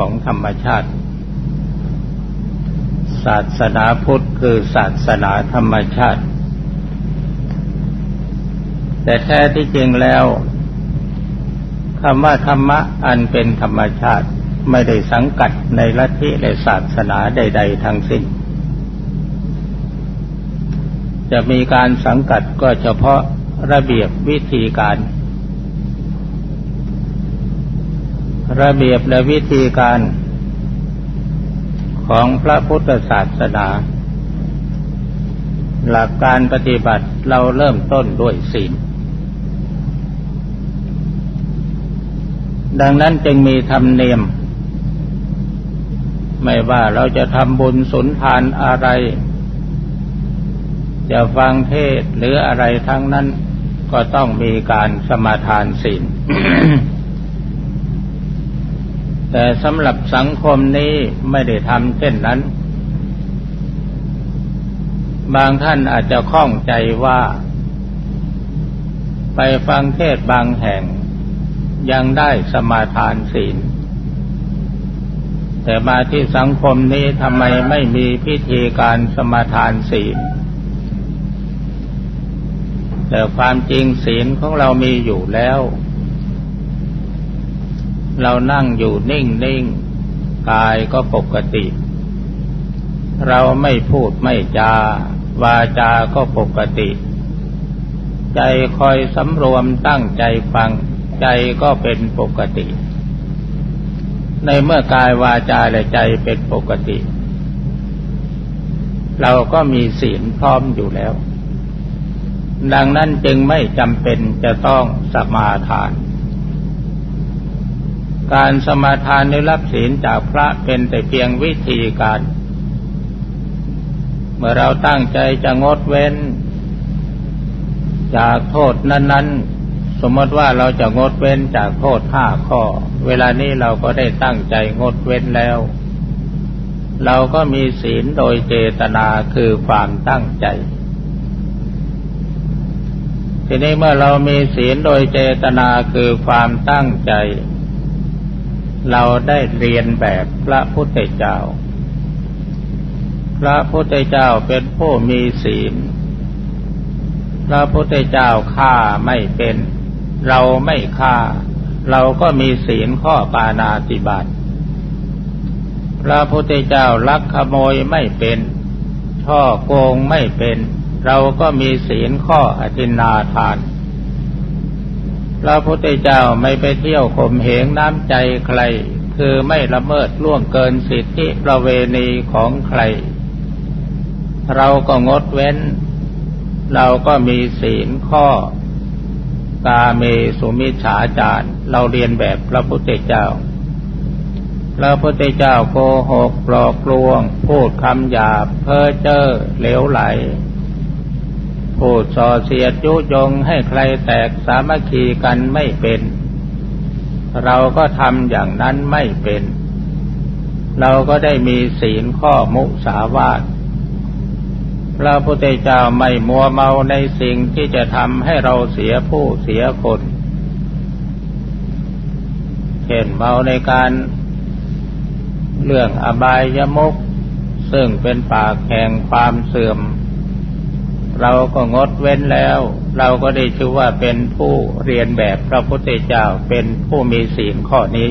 ของธรรมชาติ ศาสนาพุทธคือศาสนาธรรมชาติ แต่แท้ที่จริงแล้วคำว่าธรรมะอันเป็นธรรมชาติไม่ได้สังกัดในลัทธิและศาสนาใด ๆ ทั้งสิ้น จะมีการสังกัดก็เฉพาะระเบียบวิธีการ ระเบียบและวิธีการ ของพระพุทธศาสนา หลักการปฏิบัติเราเริ่มต้นด้วยศีล ดังนั้นจึงมีธรรมเนียม ไม่ว่าเราจะทำบุญสุนทานอะไร จะฟังเทศหรืออะไรทั้งนั้นก็ต้องมีการสมาทานศีล แต่สำหรับสังคมนี้ไม่ได้ทำเช่นนั้น บางท่านอาจจะข้องใจว่า ไปฟังเทศบางแห่ง ยังได้สมาทานศีล แต่มาที่สังคมนี้ทำไมไม่มีพิธีการสมาทานศีล แต่ความจริงศีลของเรามีอยู่แล้ว เรานั่งอยู่นิ่งนิ่งกายก็ปกติ เราไม่พูดไม่จา วาจาก็ปกติ ใจคอยสำรวมตั้งใจฟังใจก็เป็นปกติ ในเมื่อกายวาจาและใจเป็นปกติ เราก็มีศีลพร้อมอยู่แล้ว ดังนั้นจึงไม่จำเป็นจะต้องสมาทาน การสมาทานในรับศีลจากพระเป็นแต่เพียงวิธีการ เมื่อเราตั้งใจจะงดเว้น จากโทษนั้น ๆ สมมติว่าเราจะงดเว้นจากโทษห้าข้อ เวลานี้เราก็ได้ตั้งใจงดเว้นแล้ว เราก็มีศีลโดยเจตนาคือความตั้งใจทีนี้เมื่อเรามีศีลโดยเจตนาคือความตั้งใจ เราได้เรียนแบบพระพุทธเจ้า พระพุทธเจ้าเป็นผู้มีศีล พระพุทธเจ้าฆ่าไม่เป็น เราไม่ฆ่า เราก็มีศีลข้อปานาติบาตพระพุทธเจ้าลักขโมยไม่เป็น ช่อโกงไม่เป็น เราก็มีศีลข้ออธินาทาน พระพุทธเจ้าไม่ไปเที่ยวข่มเหงน้ำใจใคร คือไม่ละเมิดล่วงเกินสิทธิประเวณีของใคร เราก็งดเว้น เราก็มีศีลข้อกาเมสุมิฉาจารเราเรียนแบบพระพุทธเจ้า พระพุทธเจ้าโกหกปลอกลวง พูดคำหยาบเพ้อเจ้อเหลวไหล พูดส่อเสียดยุยงให้ใครแตกสามัคคีกันไม่เป็น เราก็ทำอย่างนั้นไม่เป็น เราก็ได้มีศีลข้อมุสาวาทพระพุทธเจ้าไม่มัวเมาในสิ่งที่จะทำให้เราเสียผู้เสียคนเช่นเมาในการเรื่องอบายยมุก ซึ่งเป็นปากแห่งความเสื่อม เราก็งดเว้นแล้ว เราก็ได้ชื่อว่าเป็นผู้เรียนแบบพระพุทธเจ้าเป็นผู้มีศีลข้อนี้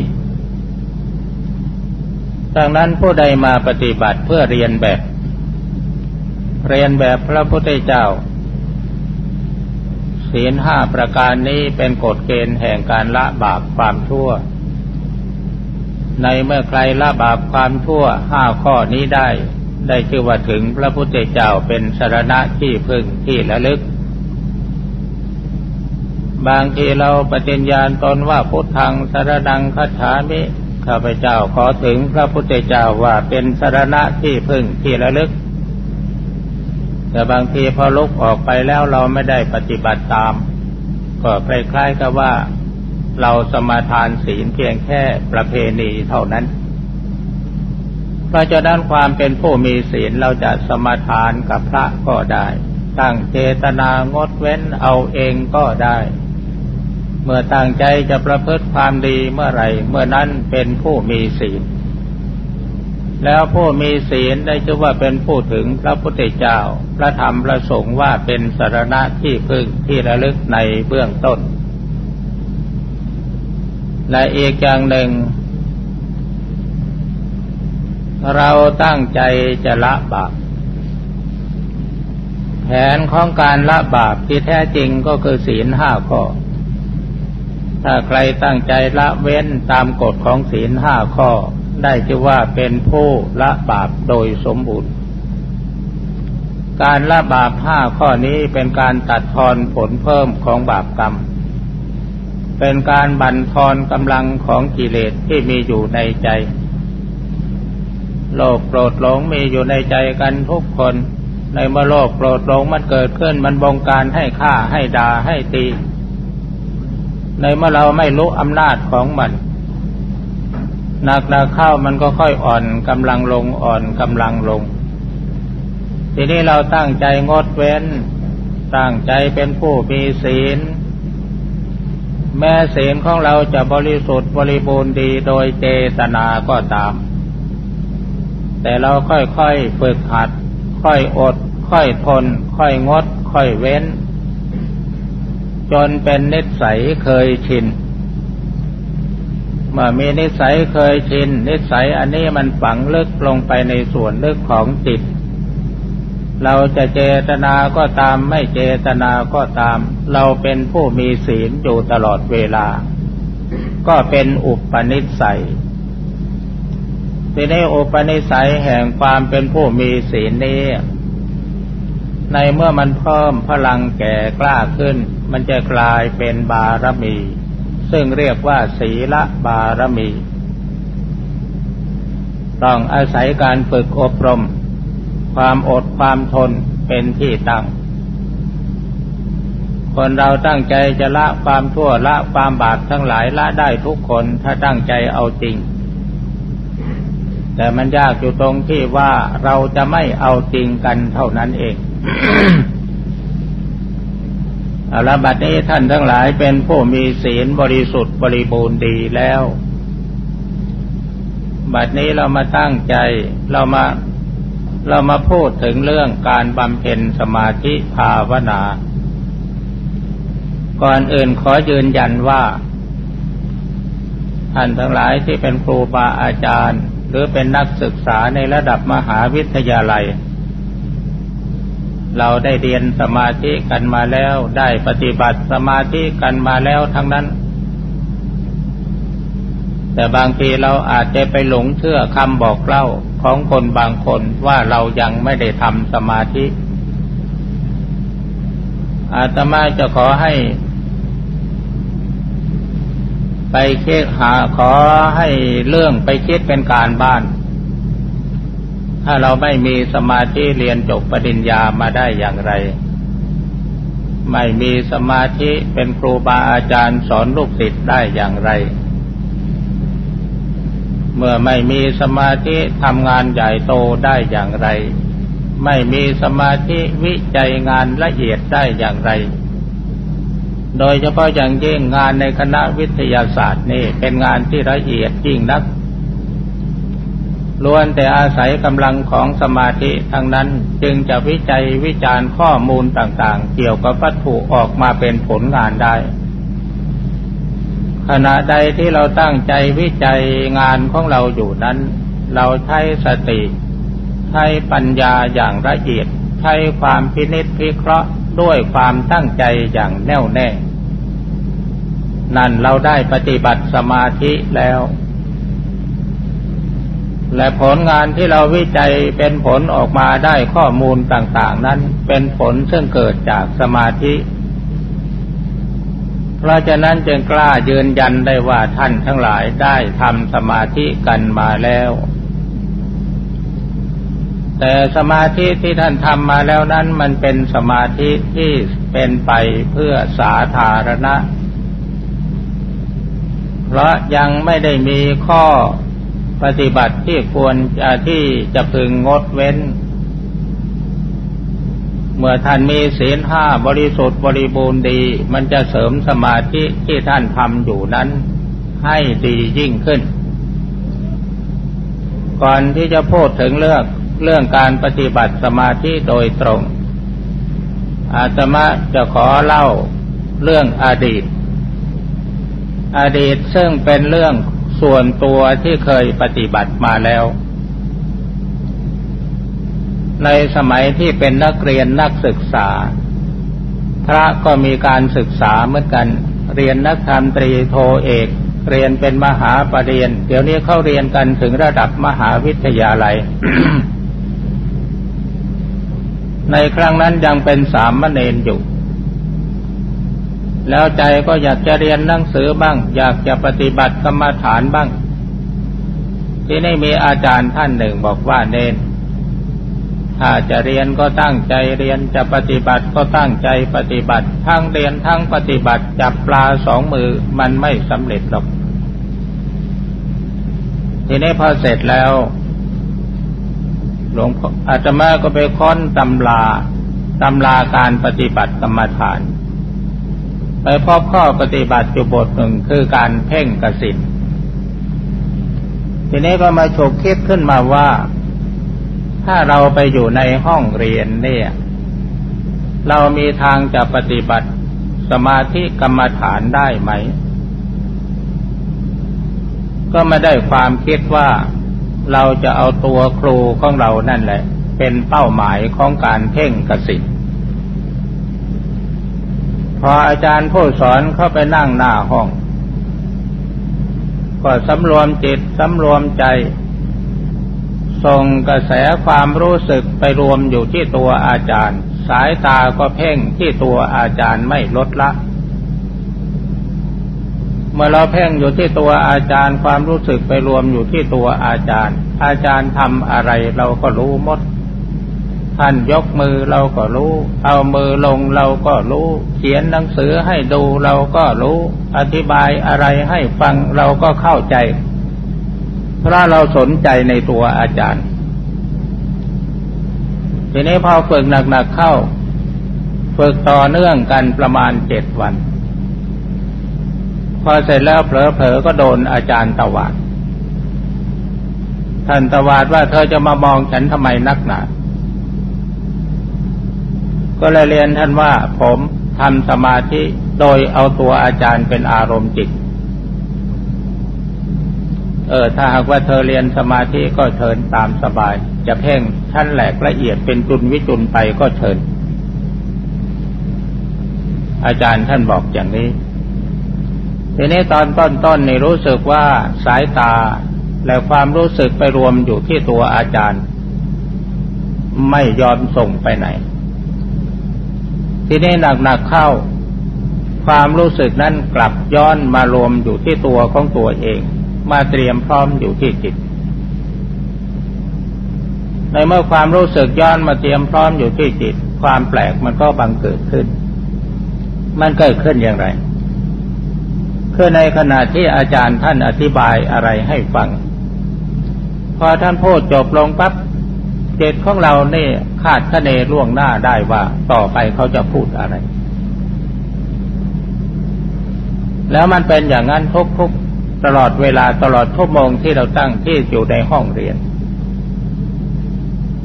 ดังนั้นผู้ใดมาปฏิบัติเพื่อเรียนแบบ เรียนแบบพระพุทธเจ้า ศีลห้าประการนี้เป็นกฎเกณฑ์แห่งการละบาปความชั่ว ในเมื่อใครละบาปความชั่วห้าข้อนี้ได้ ได้ชื่อว่าถึงพระพุทธเจ้าเป็นสารณะที่พึ่งที่ระลึก บางทีเราปฏิญญาณตนว่าพุทธังสารนังคัจฉามิข้าพเจ้าขอถึงพระพุทธเจ้าว่าเป็นสารณะที่พึ่งที่ระลึก แต่บางทีพอลุกออกไปแล้วเราไม่ได้ปฏิบัติตาม ก็คล้ายๆกับว่าเราสมาทานศีลเพียงแค่ประเพณีเท่านั้น เพราะฉะนั้นความเป็นผู้มีศีลเราจะสมาทานกับพระก็ได้ ตั้งเจตนางดเว้นเอาเองก็ได้ เมื่อตั้งใจจะประพฤติความดีเมื่อไรเมื่อนั้นเป็นผู้มีศีล แล้วผู้มีศีลได้ชื่อว่าเป็นผู้ถึงพระพุทธเจ้า พระธรรมพระสงฆ์ว่าเป็นสารณะที่พึ่งที่ระลึกในเบื้องต้นและอีกอย่างหนึ่ง เราตั้งใจจะละบาป แผนของการละบาปที่แท้จริงก็คือศีลห้าข้อ ถ้าใครตั้งใจละเว้นตามกฎของศีลห้าข้อ ได้ชื่อว่าเป็นผู้ละบาปโดยสมบูรณ์ การละบาปห้าข้อนี้เป็นการตัดทอนผลเพิ่มของบาปกรรม เป็นการบั่นทอนกำลังของกิเลสที่มีอยู่ในใจ โลภโกรธหลงมีอยู่ในใจกันทุกคน ในเมื่อโลภโกรธหลงมันเกิดขึ้นมันบงการให้ฆ่าให้ด่าให้ตี ในเมื่อเราไม่รู้อำนาจของมันหนักหนักเข้ามันก็ค่อยอ่อนกำลังลงอ่อนกำลังลง ทีนี้เราตั้งใจงดเว้น ตั้งใจเป็นผู้มีศีล แม้ศีลของเราจะบริสุทธิ์บริบูรณ์ดีโดยเจตนาก็ตาม แต่เราค่อยๆฝึกหัด ค่อยอด ค่อยทน ค่อยงด ค่อยเว้น จนเป็นนิสัยเคยชินเมื่อมีนิสัยเคยชิน นิสัยอันนี้มันฝังลึกลงไปในส่วนลึกของจิต เราจะเจตนาก็ตามไม่เจตนาก็ตาม เราเป็นผู้มีศีลอยู่ตลอดเวลา ก็เป็นอุปนิสัย ทีนี้อุปนิสัยแห่งความเป็นผู้มีศีลนี้ ในเมื่อมันเพิ่มพลังแก่กล้าขึ้น มันจะกลายเป็นบารมี ซึ่งเรียกว่าศีละบารมี ต้องอาศัยการฝึกอบรม ความอดความทนเป็นที่ตั้ง คนเราตั้งใจจะละความทั่วละความบาปทั้งหลายละได้ทุกคนถ้าตั้งใจเอาจริง แต่มันยากอยู่ตรงที่ว่าเราจะไม่เอาจริงกันเท่านั้นเองอาลบัดนี้ท่านทั้งหลายเป็นผู้มีศีลบริสุทธิ์บริบูรณ์ดีแล้ว บัดนี้เรามาตั้งใจเรามาเรามาพูดถึงเรื่องการบำเพ็ญสมาธิภาวนา ก่อนอื่นขอยืนยันว่า ท่านทั้งหลายที่เป็นครูบาอาจารย์ หรือเป็นนักศึกษาในระดับมหาวิทยาลัย เราได้เรียนสมาธิกันมาแล้วได้ปฏิบัติสมาธิกันมาแล้วทั้งนั้น แต่บางทีเราอาจจะไปหลงเชื่อคำบอกเล่าของคนบางคนว่าเรายังไม่ได้ทำสมาธิอาตมาจะขอให้ ไปคิดหาขอให้เรื่องไปคิดเป็นการบ้าน ถ้าเราไม่มีสมาธิเรียนจบปริญญามาได้อย่างไร ไม่มีสมาธิเป็นครูบาอาจารย์สอนลูกศิษย์ได้อย่างไร เมื่อไม่มีสมาธิทำงานใหญ่โตได้อย่างไร ไม่มีสมาธิวิจัยงานละเอียดได้อย่างไร โดยเฉพาะอย่างยิ่งงานในคณะวิทยาศาสตร์นี่เป็นงานที่ละเอียดยิ่งนักล้วนแต่อาศัยกำลังของสมาธิทั้งนั้นจึงจะวิจัยวิจารณ์ข้อมูลต่างๆ เกี่ยวกับวัตถุออกมาเป็นผลงานได้ ขณะใดที่เราตั้งใจวิจัยงานของเราอยู่นั้น เราใช้สติ ใช้ปัญญาอย่างละเอียด ใช้ความพินิจพิเคราะห์ ด้วยความตั้งใจอย่างแน่วแน่ นั่นเราได้ปฏิบัติสมาธิแล้ว และผลงานที่เราวิจัยเป็นผลออกมาได้ข้อมูลต่าง ๆ นั้นเป็นผลซึ่งเกิดจากสมาธิ เพราะฉะนั้นจึงกล้ายืนยันได้ว่าท่านทั้งหลายได้ทำสมาธิกันมาแล้ว แต่สมาธิที่ท่านทำมาแล้วนั้นมันเป็นสมาธิที่เป็นไปเพื่อสาธารณะ เพราะยังไม่ได้มีข้อปฏิบัติที่ควรที่จะพึงงดเว้น เมื่อท่านมีศีลห้าบริสุทธิ์บริบูรณ์ดี มันจะเสริมสมาธิที่ท่านทำอยู่นั้นให้ดียิ่งขึ้น ก่อนที่จะพูดถึงเรื่อง เรื่องการปฏิบัติสมาธิโดยตรง อาตมาจะขอเล่าเรื่องอดีต อดีตซึ่งเป็นเรื่องส่วนตัวที่เคยปฏิบัติมาแล้ว ในสมัยที่เป็นนักเรียนนักศึกษา พระก็มีการศึกษาเหมือนกัน เรียนนักธรรมตรีโทเอกเรียนเป็นมหาปรริญญาเดี๋ยวนี้เข้าเรียนกันถึงระดับมหาวิทยาลัย ในครั้งนั้นยังเป็นสามเณรอยู่ แล้วใจก็อยากจะเรียนหนังสือบ้าง อยากจะปฏิบัติกรรมฐานบ้าง ที่นี่มีอาจารย์ท่านหนึ่งบอกว่าเนนถ้าจะเรียนก็ตั้งใจเรียนจะปฏิบัติก็ตั้งใจปฏิบัติ ทั้งเรียนทั้งปฏิบัติจับปลาสองมือมันไม่สำเร็จหรอกทีนี้พอเสร็จแล้ว หลวงพ่ออาตมาก็ไปค้นตำราตำราการปฏิบัติกรรมฐาน ไปพบข้อปฏิบัติอยู่บทหนึ่งคือการเพ่งกสินทีนี้ก็มาฉกคิดขึ้นมาว่า ถ้าเราไปอยู่ในห้องเรียนเนี่ย เรามีทางจะปฏิบัติสมาธิกรรมฐานได้ไหม ก็ม่ได้ความคิดว่า เราจะเอาตัวครูของเรานั่นแหละ เป็นเป้าหมายของการเพ่งกสิทพออาจารย์ผู้สอนเข้าไปนั่งหน้าห้อง ก็สำรวมจิตสำรวมใจส่งกระแสความรู้สึกไปรวมอยู่ที่ตัวอาจารย์ สายตาก็เพ่งที่ตัวอาจารย์ไม่ลดละ มื่อเราเพ่งอยู่ที่ตัวอาจารย์ความรู้สึกไปรวมอยู่ที่ตัวอาจารย์ อาจารย์ทำอะไรเราก็รู้หมด ท่านยกมือเราก็รู้ เอามือลงเราก็รู้ เขียนหนังสือให้ดูเราก็รู้ อธิบายอะไรให้ฟังเราก็เข้าใจ เพราะเราสนใจในตัวอาจารย์ ทีนี้พอฝึกหนักๆเข้า ฝึกต่อเนื่องกันประมาณเจ็ดวัน พอเสร็จแล้วเผลอๆก็โดนอาจารย์ตวาด ท่านตวาดว่าเธอจะมามองฉันทำไมนักหนาก็เลยเรียนท่านว่าผมทำสมาธิโดยเอาตัวอาจารย์เป็นอารมณ์จิต เออ ถ้าหากว่าเธอเรียนสมาธิก็เชิญตามสบาย จะเพ่งชั้นแหลกละเอียดเป็นจุนวิจุนไปก็เชิญ อาจารย์ท่านบอกอย่างนี้ ทีนี้ตอนต้นๆนี่รู้สึกว่าสายตาและความรู้สึกไปรวมอยู่ที่ตัวอาจารย์ ไม่ยอมส่งไปไหน ทีนี้หนักๆเข้า ความรู้สึกนั้นกลับย้อนมารวมอยู่ที่ตัวของตัวเอง มาเตรียมพร้อมอยู่ที่จิต ในเมื่อความรู้สึกย้อนมาเตรียมพร้อมอยู่ที่จิต ความแปลกมันก็บังเกิดขึ้น มันเกิดขึ้นอย่างไร คือในขณะที่อาจารย์ท่านอธิบายอะไรให้ฟัง พอท่านพูดจบลงปั๊บจิตของเราเนี่ยคาดคะเนล่วงหน้าได้ว่าต่อไปเขาจะพูดอะไร แล้วมันเป็นอย่างนั้นทุกๆตลอดเวลาตลอดชั่วโมงที่เราตั้งที่อยู่ในห้องเรียน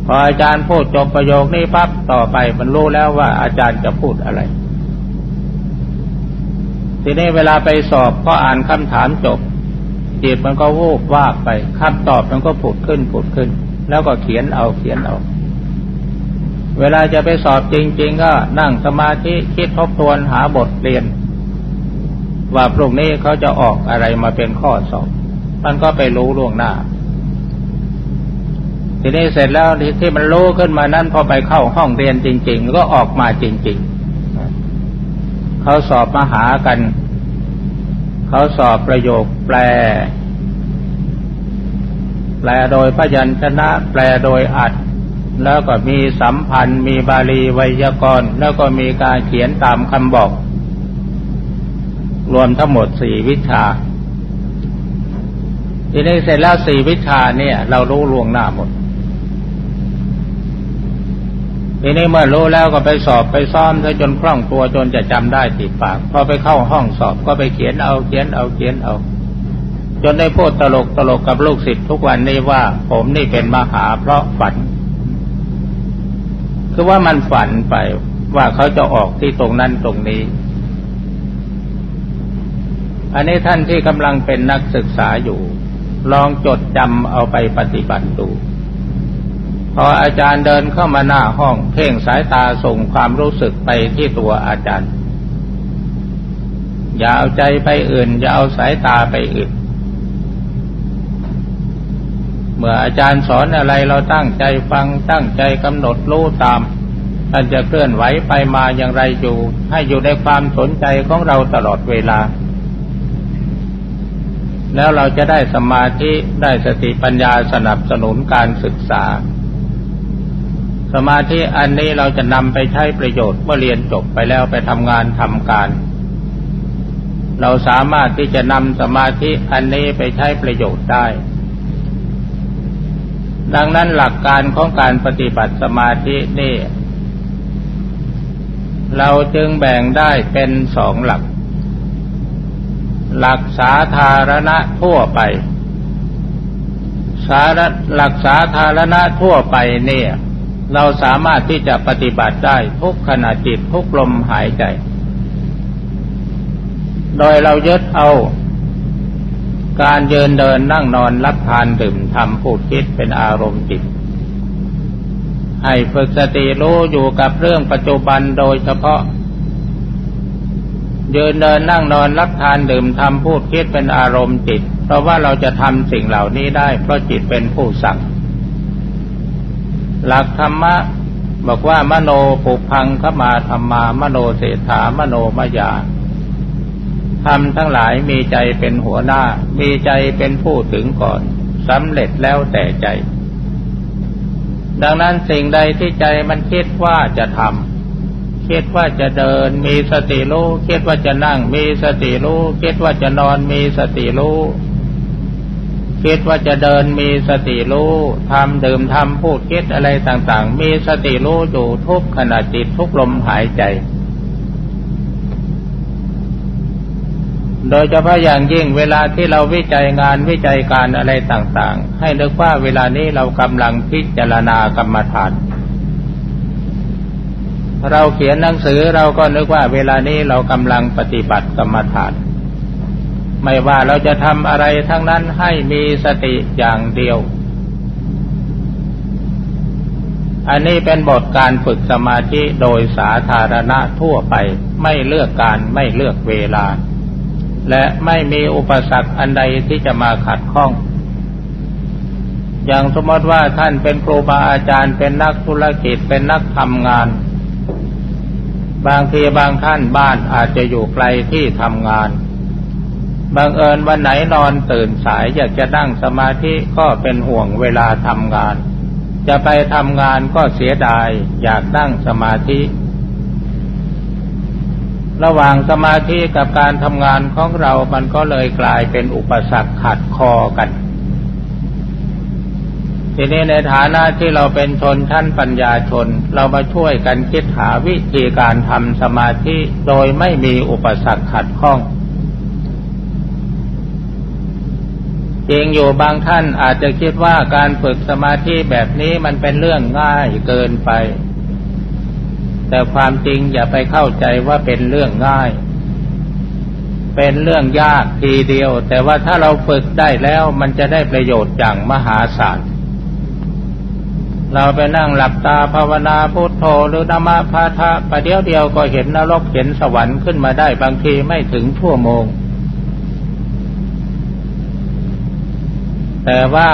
พออาจารย์พูดจบประโยคนี้ปั๊บต่อไปมันรู้แล้วว่าอาจารย์จะพูดอะไร ทีนี้เวลาไปสอบพออ่านคำถามจบจิตมันก็วูบว่าไปคำตอบมันก็ผุดขึ้นผุดขึ้น แล้วก็เขียนเอาเขียนเอา เวลาจะไปสอบจริง ๆ ก็นั่งสมาธิคิดทบทวนหาบทเรียน ว่าพรุ่งนี้เขาจะออกอะไรมาเป็นข้อสอบ มันก็ไปรู้ล่วงหน้า ทีนี้เสร็จแล้วที่มันรู้ขึ้นมานั้นพอไปเข้าห้องเรียนจริง ๆ ก็ออกมาจริง ๆ เขาสอบมาหากัน เขาสอบประโยคแปล แปลโดยพยัญชนะ แปลโดยอัด แล้วก็มีสัมพันธ์ มีบาลีไวยากรณ์ แล้วก็มีการเขียนตามคำบอก รวมทั้งหมดสี่วิชาทีนี้เสร็จแล้วสี่วิชาเนี่ย เรารู้ล่วงหน้าหมด ทีนี้เมื่อรู้แล้วก็ไปสอบไปซ้อมซะจนคล่องตัวจนจะจำได้ติดปาก พอไปเข้าห้องสอบก็ไปเขียนเอาเขียนเอาเขียนเอา จนได้พูดตลกตลกกับลูกศิษย์ทุกวันนี้ว่า ผมนี่เป็นมหาเพราะฝัน คือว่ามันฝันไปว่าเขาจะออกที่ตรงนั้นตรงนี้ อันนี้ท่านที่กำลังเป็นนักศึกษาอยู่ ลองจดจำเอาไปปฏิบัติดู พออาจารย์เดินเข้ามาหน้าห้อง เพ่งสายตาส่งความรู้สึกไปที่ตัวอาจารย์ อย่าเอาใจไปอื่น อย่าเอาสายตาไปอื่น เมื่ออาจารย์สอนอะไรเราตั้งใจฟังตั้งใจกำหนดรู้ตามท่านจะเคลื่อนไหวไปมาอย่างไรอยู่ ให้อยู่ในความสนใจของเราตลอดเวลา แล้วเราจะได้สมาธิได้สติปัญญาสนับสนุนการศึกษา สมาธิอันนี้เราจะนำไปใช้ประโยชน์เมื่อเรียนจบไปแล้วไปทำงานทำการ เราสามารถที่จะนำสมาธิอันนี้ไปใช้ประโยชน์ได้ ดังนั้นหลักการของการปฏิบัติสมาธินี่ เราจึงแบ่งได้เป็นสองหลัก หลักสาธารณะทั่วไป สาหลักสาธารณะทั่วไปเนี่ย เราสามารถที่จะปฏิบัติได้ทุกขณะจิตทุกลมหายใจ โดยเรายึดเอา การเดินเดินนั่งนอนรับทานดื่มทำพูดคิดเป็นอารมณ์จิต ให้ฝึกสติรู้อยู่กับเรื่องปัจจุบันโดยเฉพาะยืนเดินนั่งนอนรับทานดื่มทำพูดคิดเป็นอารมณ์จิต เพราะว่าเราจะทำสิ่งเหล่านี้ได้เพราะจิตเป็นผู้สั่ง หลักธรรมะบอกว่ามโนปุพังขมาธรรมามโนเศรษฐามโนมยาทำทั้งหลายมีใจเป็นหัวหน้า มีใจเป็นผู้ถึงก่อนสำเร็จแล้วแต่ใจ ดังนั้นสิ่งใดที่ใจมันคิดว่าจะทำคิดว่าจะเดิน มีสติรู้คิดว่าจะนั่ง มีสติรู้คิดว่าจะนอนมีสติรู้ คิดว่าจะเดินมีสติรู้ทำดื่มทำพูดคิดอะไรต่างๆ มีสติรู้อยู่ทุกขณะจิตทุกลมหายใจ โดยเฉพาะอย่างยิ่งเวลาที่เราวิจัยงานวิจัยการอะไรต่างๆ ให้นึกว่าเวลานี้เรากำลังพิจารณากรรมฐานเราเขียนหนังสือเราก็นึกว่าเวลานี้เรากำลังปฏิบัติกรรมฐาน ไม่ว่าเราจะทำอะไรทั้งนั้นให้มีสติอย่างเดียว อันนี้เป็นบทการฝึกสมาธิโดยสาธารณะทั่วไป ไม่เลือกการไม่เลือกเวลา และไม่มีอุปสรรคอันใดที่จะมาขัดข้อง อย่างสมมติว่าท่านเป็นครูบาอาจารย์เป็นนักธุรกิจเป็นนักทำงาน บางทีบางท่านบ้านอาจจะอยู่ไกลที่ทำงาน บางเอิญวันไหนนอนตื่นสายอยากจะนั่งสมาธิก็เป็นห่วงเวลาทำงาน จะไปทำงานก็เสียดาย อยากนั่งสมาธิ ระหว่างสมาธิกับการทำงานของเรามันก็เลยกลายเป็นอุปสรรคขัดคอกัน ทีนี้ในฐานะที่เราเป็นชนชั้นปัญญาชน เรามาช่วยกันคิดหาวิธีการทำสมาธิโดยไม่มีอุปสรรคขัดข้อง จริงอยู่บางท่านอาจจะคิดว่าการฝึกสมาธิแบบนี้มันเป็นเรื่องง่ายเกินไป แต่ความจริงอย่าไปเข้าใจว่าเป็นเรื่องง่าย เป็นเรื่องยากทีเดียว แต่ว่าถ้าเราฝึกได้แล้วมันจะได้ประโยชน์อย่างมหาศาลเราไปนั่งหลับตาภาวนาพุทโธหรือนามพาทะประเดี๋ยวเดียวก็เห็นนรกเห็นสวรรค์ขึ้นมาได้บางทีไม่ถึงชั่วโมง แต่ว่า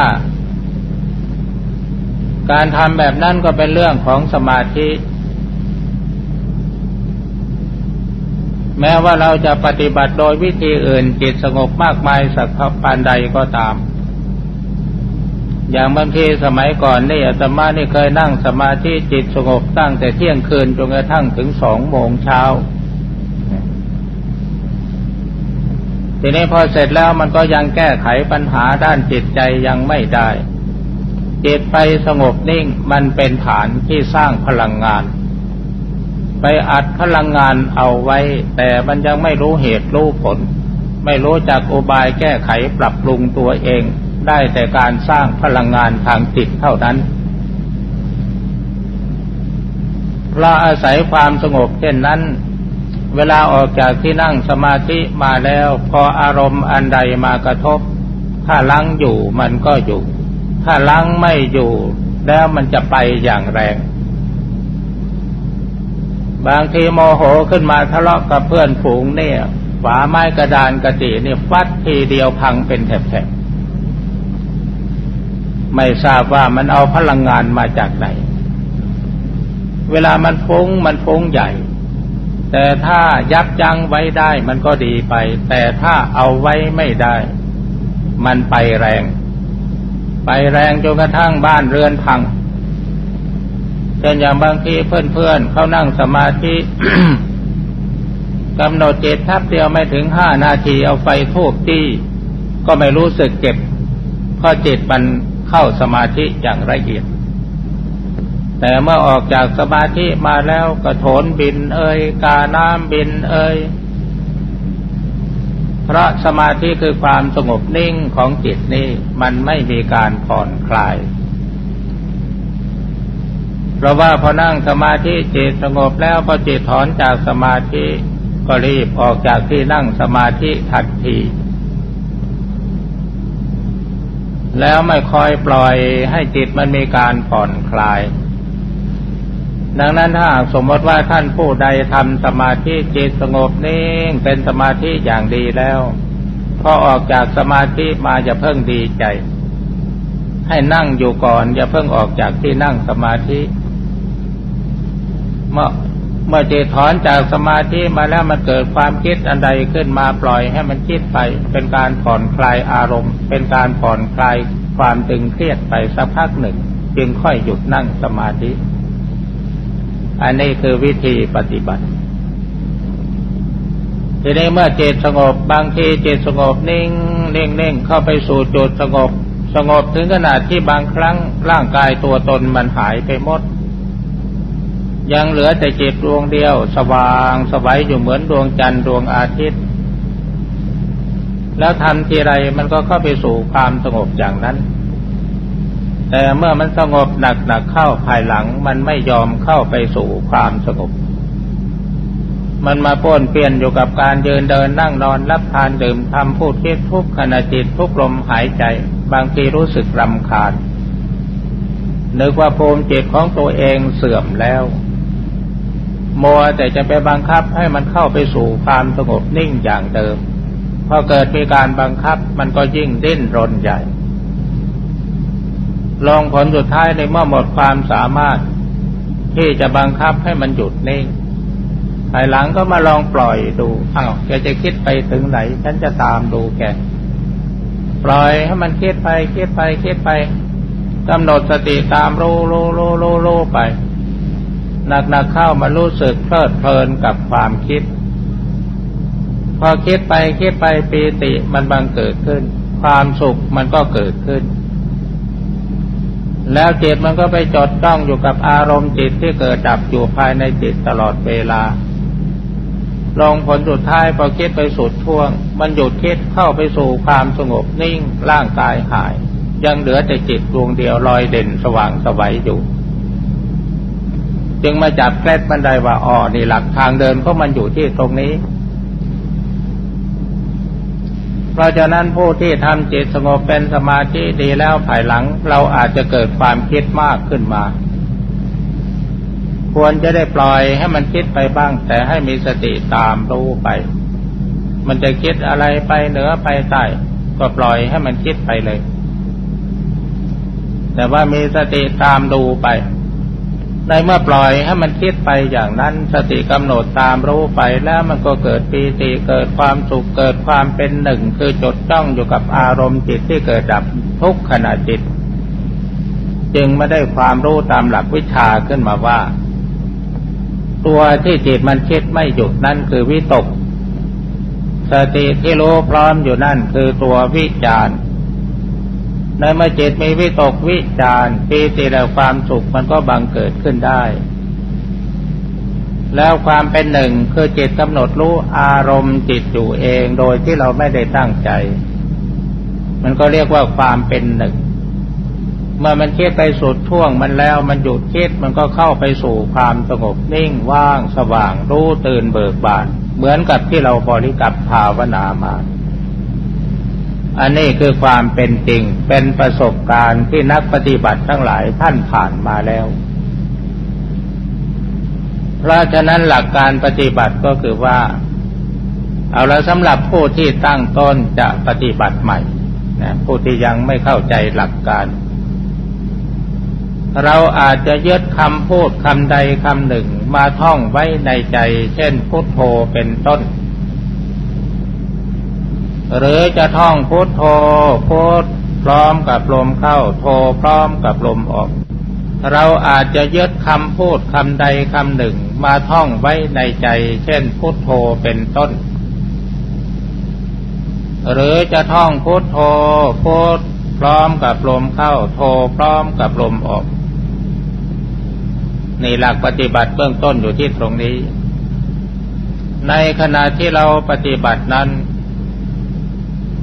การทำแบบนั้นก็เป็นเรื่องของสมาธิ แม้ว่าเราจะปฏิบัติโดยวิธีอื่นจิตสงบมากมายสักปานใดก็ตาม อย่างบางทีสมัยก่อนนี่อาตมานี่เคยนั่งสมาธิจิตสงบตั้งแต่เที่ยงคืนจนกระทั่งถึงสองโมงเช้า ทีนี้พอเสร็จแล้วมันก็ยังแก้ไขปัญหาด้านจิตใจยังไม่ได้ จิตไปสงบนิ่งมันเป็นฐานที่สร้างพลังงาน ไปอัดพลังงานเอาไว้ แต่มันยังไม่รู้เหตุรู้ผล ไม่รู้จักอุบายแก้ไขปรับปรุงตัวเอง ได้แต่การสร้างพลังงานทางจิตเท่านั้นเราอาศัยความสงบเช่นนั้น เวลาออกจากที่นั่งสมาธิมาแล้ว พออารมณ์อันใดมากระทบ ถ้าลังอยู่มันก็อยู่ ถ้าลังไม่อยู่ แล้วมันจะไปอย่างแรง บางทีโมโหขึ้นมาทะเลาะกับเพื่อนฝูงเนี่ยฝาไม้กระดานกระติเนี่ยฟัดทีเดียวพังเป็นแถบๆไม่ทราบว่ามันเอาพลังงานมาจากไหน เวลามันฟุ้งมันฟุ้งใหญ่ แต่ถ้ายับยั้งไว้ได้มันก็ดีไป แต่ถ้าเอาไว้ไม่ได้ มันไปแรง ไปแรงจนกระทั่งบ้านเรือนพังเช่นอย่างบางทีเพื่อนๆเขานั่งสมาธิกำหนดจิตทับเดียวไม่ถึงห้านาทีเอาไฟทูบที่ก็ไม่รู้สึกเจ็บเพราะจิตมันเข้าสมาธิอย่างละเอียด แต่เมื่อออกจากสมาธิมาแล้วกระโถนบินเอ่ยกาน้ำบินเอ่ยเพราะสมาธิคือความสงบนิ่งของจิตนี่มันไม่มีการผ่อนคลาย เพราะว่าพอนั่งสมาธิจิตสงบแล้วพอจิตถอนจากสมาธิก็รีบออกจากที่นั่งสมาธิทันทีแล้วไม่คอยปล่อยให้จิตมันมีการผ่อนคลาย ดังนั้นถ้าสมมติว่าท่านผู้ใดทำสมาธิจิตสงบนิ่งเป็นสมาธิอย่างดีแล้ว พอออกจากสมาธิมาอย่าเพิ่งดีใจ ให้นั่งอยู่ก่อนอย่าเพิ่งออกจากที่นั่งสมาธิเมื่อเมื่อจิตถอนจากสมาธิมาแล้วมันเกิดความคิดอันใดขึ้นมาปล่อยให้มันคิดไป เป็นการผ่อนคลายอารมณ์ เป็นการผ่อนคลายความตึงเครียดไปสักพักหนึ่ง จึงค่อยหยุดนั่งสมาธิ อันนี้คือวิธีปฏิบัติ ทีนี้เมื่อจิตสงบบางทีจิตสงบนิ่งนิ่งนิ่งเข้าไปสู่จุดสงบ สงบถึงขนาดที่บางครั้งร่างกายตัวตนมันหายไปหมด ยังเหลือแต่จิตดวงเดียว สว่างสวัยอยู่เหมือนดวงจันทร์ดวงอาทิตย์ แล้วทำทีไรมันก็เข้าไปสู่ความสงบอย่างนั้น แต่เมื่อมันสงบหนักหนักเข้าภายหลัง มันไม่ยอมเข้าไปสู่ความสงบ มันมาป้นเปลี่ยนอยู่กับการยืนเดินนั่งนอนรับทานดื่มทำพูดคิดทุกขณะจิตทุกลมหายใจ บางทีรู้สึกรำคาญนึกว่าภูมิจิตของตัวเองเสื่อมแล้วมัวแต่จะไปบังคับให้มันเข้าไปสู่ความสงบนิ่งอย่างเดิม พอเกิดมีการบังคับมันก็ยิ่งดิ้นรนใหญ่ ลองผลสุดท้ายในเมื่อหมดความสามารถ ที่จะบังคับให้มันหยุดนิ่งภายหลังก็มาลองปล่อยดูอ้าวแกจะคิดไปถึงไหน ฉันจะตามดูแก ปล่อยให้มันคิดไปคิดไปคิดไปกำหนดสติตามรู้รู้รู้รู้รู้ไปหนักหนักเข้ามารู้สึกเพลิดเพลินกับความคิด พอคิดไปคิดไปปีติมันบังเกิดขึ้น ความสุขมันก็เกิดขึ้น แล้วจิตมันก็ไปจดจ้องอยู่กับอารมณ์จิตที่เกิดดับอยู่ภายในจิตตลอดเวลา ลงผลสุดท้ายพอคิดไปสุดท่วง มันหยุดคิดเข้าไปสู่ความสงบนิ่งร่างกายหาย ยังเหลือแต่จิตดวงเดียวลอยเด่นสว่างสวัยอยู่ จึงมาจับแกล้มันได้ว่าอ๋อนี่หลักทางเดินก็มันอยู่ที่ตรงนี้ เพราะฉะนั้นผู้ที่ทำจิตสงบเป็นสมาธิดีแล้วภายหลัง เราอาจจะเกิดความคิดมากขึ้นมา ควรจะได้ปล่อยให้มันคิดไปบ้าง แต่ให้มีสติตามรู้ไป มันจะคิดอะไรไปเหนือไปใต้ก็ปล่อยให้มันคิดไปเลย แต่ว่ามีสติตามดูไป ในเมื่อปล่อยให้มันคิดไปอย่างนั้นสติกำหนดตามรู้ไปแล้วมันก็เกิดปีติเกิดความสุขเกิดความเป็นหนึ่ง คือจดจ้องอยู่กับอารมณ์จิตที่เกิดดับทุกขณะจิต จึงไม่ได้ความรู้ตามหลักวิชาขึ้นมาว่า ตัวที่จิตมันคิดไม่หยุดนั่นคือวิตก สติที่รู้พร้อมอยู่นั่นคือตัววิจารณ์ ในเมื่อจิตมีวิตกวิจารปีติและความสุขมันก็บังเกิดขึ้นได้ แล้วความเป็นหนึ่งคือจิตกำหนดรู้อารมณ์จิตอยู่เองโดยที่เราไม่ได้ตั้งใจ มันก็เรียกว่าความเป็นหนึ่ง เมื่อมันคิดไปสุดท่วงมันแล้วมันหยุดคิดมันก็เข้าไปสู่ความสงบนิ่งว่างสว่างรู้ตื่นเบิกบาน เหมือนกับที่เราบริกรรมภาวนามา อันนี้คือความเป็นจริงเป็นประสบการณ์ที่นักปฏิบัติทั้งหลายท่านผ่านมาแล้ว เพราะฉะนั้นหลักการปฏิบัติก็คือว่า เอาละสำหรับผู้ที่ตั้งต้นจะปฏิบัติใหม่นะผู้ที่ยังไม่เข้าใจหลักการ เราอาจจะยึดคำพูดคำใดคำหนึ่งมาท่องไว้ในใจ เช่นพุทโธเป็นต้น หรือจะท่องพุทโธพุทพร้อมกับลมเข้าโธพร้อมกับลมออก เราอาจจะยึดคำพูดคำใดคำหนึ่งมาท่องไว้ในใจ เช่นพุทโธเป็นต้น หรือจะท่องพุทโธพุทพร้อมกับลมเข้าโธพร้อมกับลมออกนี่หลักปฏิบัติเบื้องต้นอยู่ที่ตรงนี้ ในขณะที่เราปฏิบัตินั้น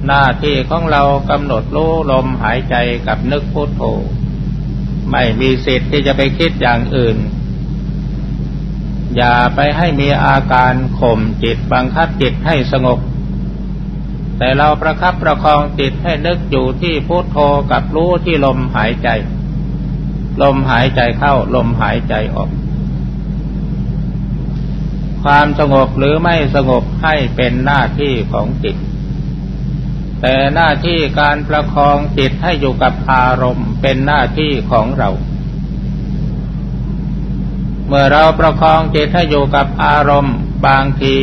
หน้าที่ของเรากำหนดรู้ลมหายใจกับนึกพุทโธไม่มีสิทธิ์ที่จะไปคิดอย่างอื่น อย่าไปให้มีอาการข่มจิตบังคับจิตให้สงบ แต่เราประคับประคองจิตให้นึกอยู่ที่พุทโธกับรู้ที่ลมหายใจ ลมหายใจเข้าลมหายใจออกความสงบหรือไม่สงบให้เป็นหน้าที่ของจิต แต่หน้าที่การประคองจิตให้อยู่กับอารมณ์เป็นหน้าที่ของเรา เมื่อเราประคองจิตให้อยู่กับอารมณ์บางที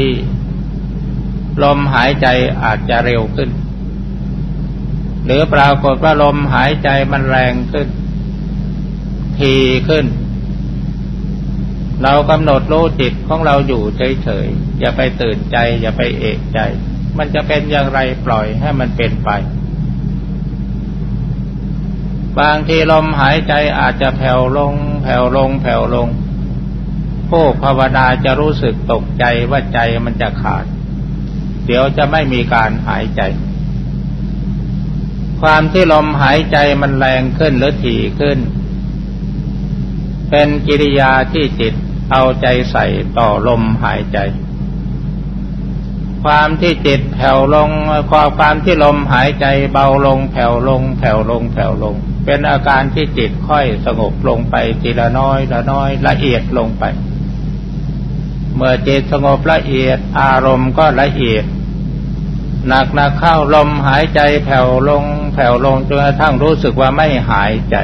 ลมหายใจอาจจะเร็วขึ้น หรือปรากฏว่าลมหายใจมันแรงขึ้น ทีขึ้น เรากำหนดรู้จิตของเราอยู่เฉยๆอย่าไปตื่นใจ อย่าไปเอกใจ มันจะเป็นอย่างไรปล่อยให้มันเป็นไป บางทีลมหายใจอาจจะแผ่วลง แผ่วลง แผ่วลง ผู้ภาวนาจะรู้สึกตกใจว่าใจมันจะขาด เดี๋ยวจะไม่มีการหายใจ ความที่ลมหายใจมันแรงขึ้นหรือถี่ขึ้น เป็นกิริยาที่จิตเอาใจใส่ต่อลมหายใจ ความที่จิตแผ่วลงความความที่ลมหายใจเบาลงแผ่วลง แผ่วลง แผ่วลง เป็นอาการที่จิตค่อยสงบลงไปทีละน้อยละน้อยละเอียดลงไป เมื่อจิตสงบละเอียดอารมณ์ก็ละเอียดหนักหนักเข้าลมหายใจแผ่วลง แผ่วลงจนกระทั่งรู้สึกว่าไม่หายใจ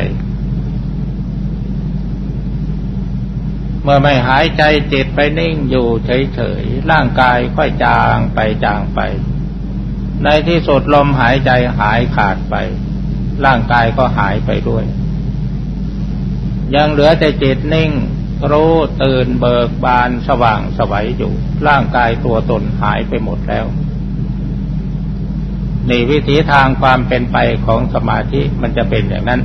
เมื่อไม่หายใจจิตไปนิ่งอยู่เฉยๆร่างกายค่อยจางไปจางไป ในที่สุดลมหายใจหายขาดไป ร่างกายก็หายไปด้วย ยังเหลือแต่จิตนิ่ง รู้ตื่นเบิกบานสว่างสวัยอยู่ ร่างกายตัวตนหายไปหมดแล้วนี่วิธีทางความเป็นไปของสมาธิมันจะเป็นอย่างนั้น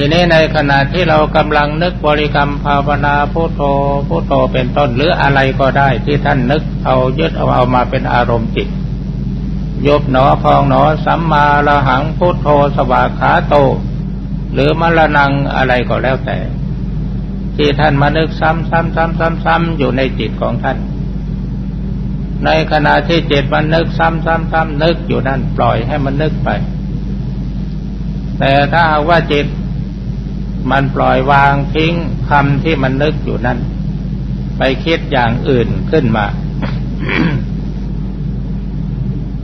ทีนี้ในขณะที่เรากำลังนึกบริกรรมภาวนาพุทโธพุทโธเป็นต้นหรืออะไรก็ได้ที่ท่านนึกเอายึดเอาเอามาเป็นอารมณ์จิตยบหนอพองหนอสัมมาละหังพุทโธสวากขาโต หรือมรณังอะไรก็แล้วแต่ ที่ท่านมานึกซ้ำซ้ำซ้ำซ้ำซ้ำอยู่ในจิตของท่าน ในขณะที่จิตมันนึกซ้ำซ้ำซ้ำนึกอยู่นั่นปล่อยให้มันนึกไป แต่ถ้าว่าจิต มันปล่อยวางทิ้งคำที่มันนึกอยู่นั้น ไปคิดอย่างอื่นขึ้นมา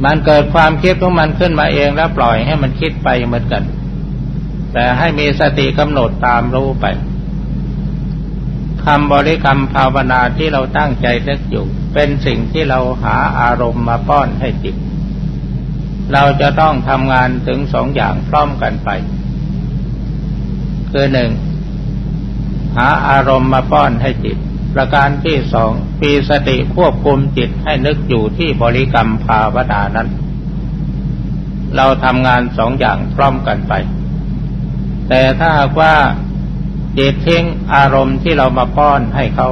มันเกิดความคิดของมันขึ้นมาเองแล้วปล่อยให้มันคิดไปเหมือนกัน แต่ให้มีสติกำหนดตามรู้ไปคำบริกรรมภาวนาที่เราตั้งใจนึกอยู่ เป็นสิ่งที่เราหาอารมณ์มาป้อนให้จิต เราจะต้องทำงานถึงสองอย่างพร้อมกันไป คือหนึ่งหาอารมณ์มาป้อนให้จิต ประการที่สองปีสติควบคุมจิตให้นึกอยู่ที่บริกรรมภาวนานั้น เราทำงานสองอย่างพร้อมกันไป แต่ถ้าหากว่าจิตทิ้งอารมณ์ที่เรามาป้อนให้เขา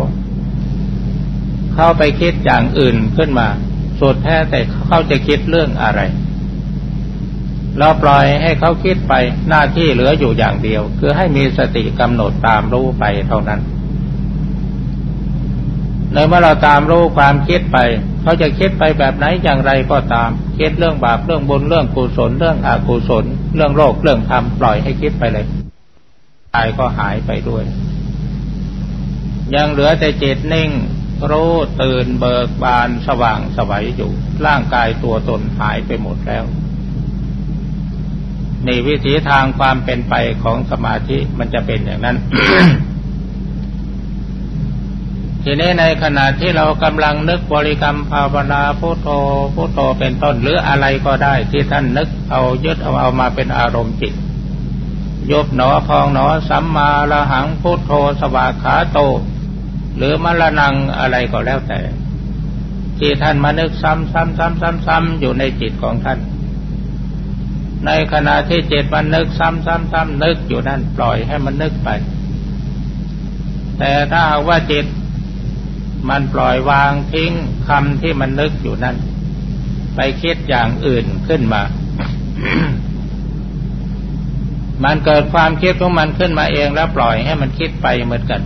เข้าไปคิดอย่างอื่นขึ้นมา สุดแท้แต่เขาจะคิดเรื่องอะไร เราปล่อยให้เขาคิดไปหน้าที่เหลืออยู่อย่างเดียว คือให้มีสติกำหนดตามรู้ไปเท่านั้นในเมื่อเราตามรู้ความคิดไป เขาจะคิดไปแบบไหนอย่างไรก็ตาม คิดเรื่องบาปเรื่องบุญเรื่องกุศลเรื่องอกุศล เรื่องโลกเรื่องธรรมปล่อยให้คิดไปเลยตายก็หายไปด้วย ยังเหลือแต่จิตนิ่ง รู้ตื่นเบิกบานสว่างสวัยอยู่ ร่างกายตัวตนหายไปหมดแล้ว ในวิถีทางความเป็นไปของสมาธิมันจะเป็นอย่างนั้น ทีนี้ในขณะที่เรากำลังนึกบริกรรมภาวนาพุโทโธพุโทโธเป็นต้นหรืออะไรก็ได้ที่ท่านนึกเอายึดเอาเอามาเป็นอารมณ์จิตยบหนอพองหนอสัมมาละหังพุโทโธสวากขาโต หรือมรณังอะไรก็แล้วแต่ ที่ท่านมานึกซ้ำซ้ำซ้ำซ้ำซ้ำอยู่ในจิตของท่าน ในขณะที่จิตมันนึกซ้ำซ้ำซ้ำนึกอยู่นั่นปล่อยให้มันนึกไป แต่ถ้าว่าจิตมันปล่อยวางทิ้งคำที่มันนึกอยู่นั่น ไปคิดอย่างอื่นขึ้นมา มันเกิดความคิดของมันขึ้นมาเองแล้วปล่อยให้มันคิดไปเหมือนกัน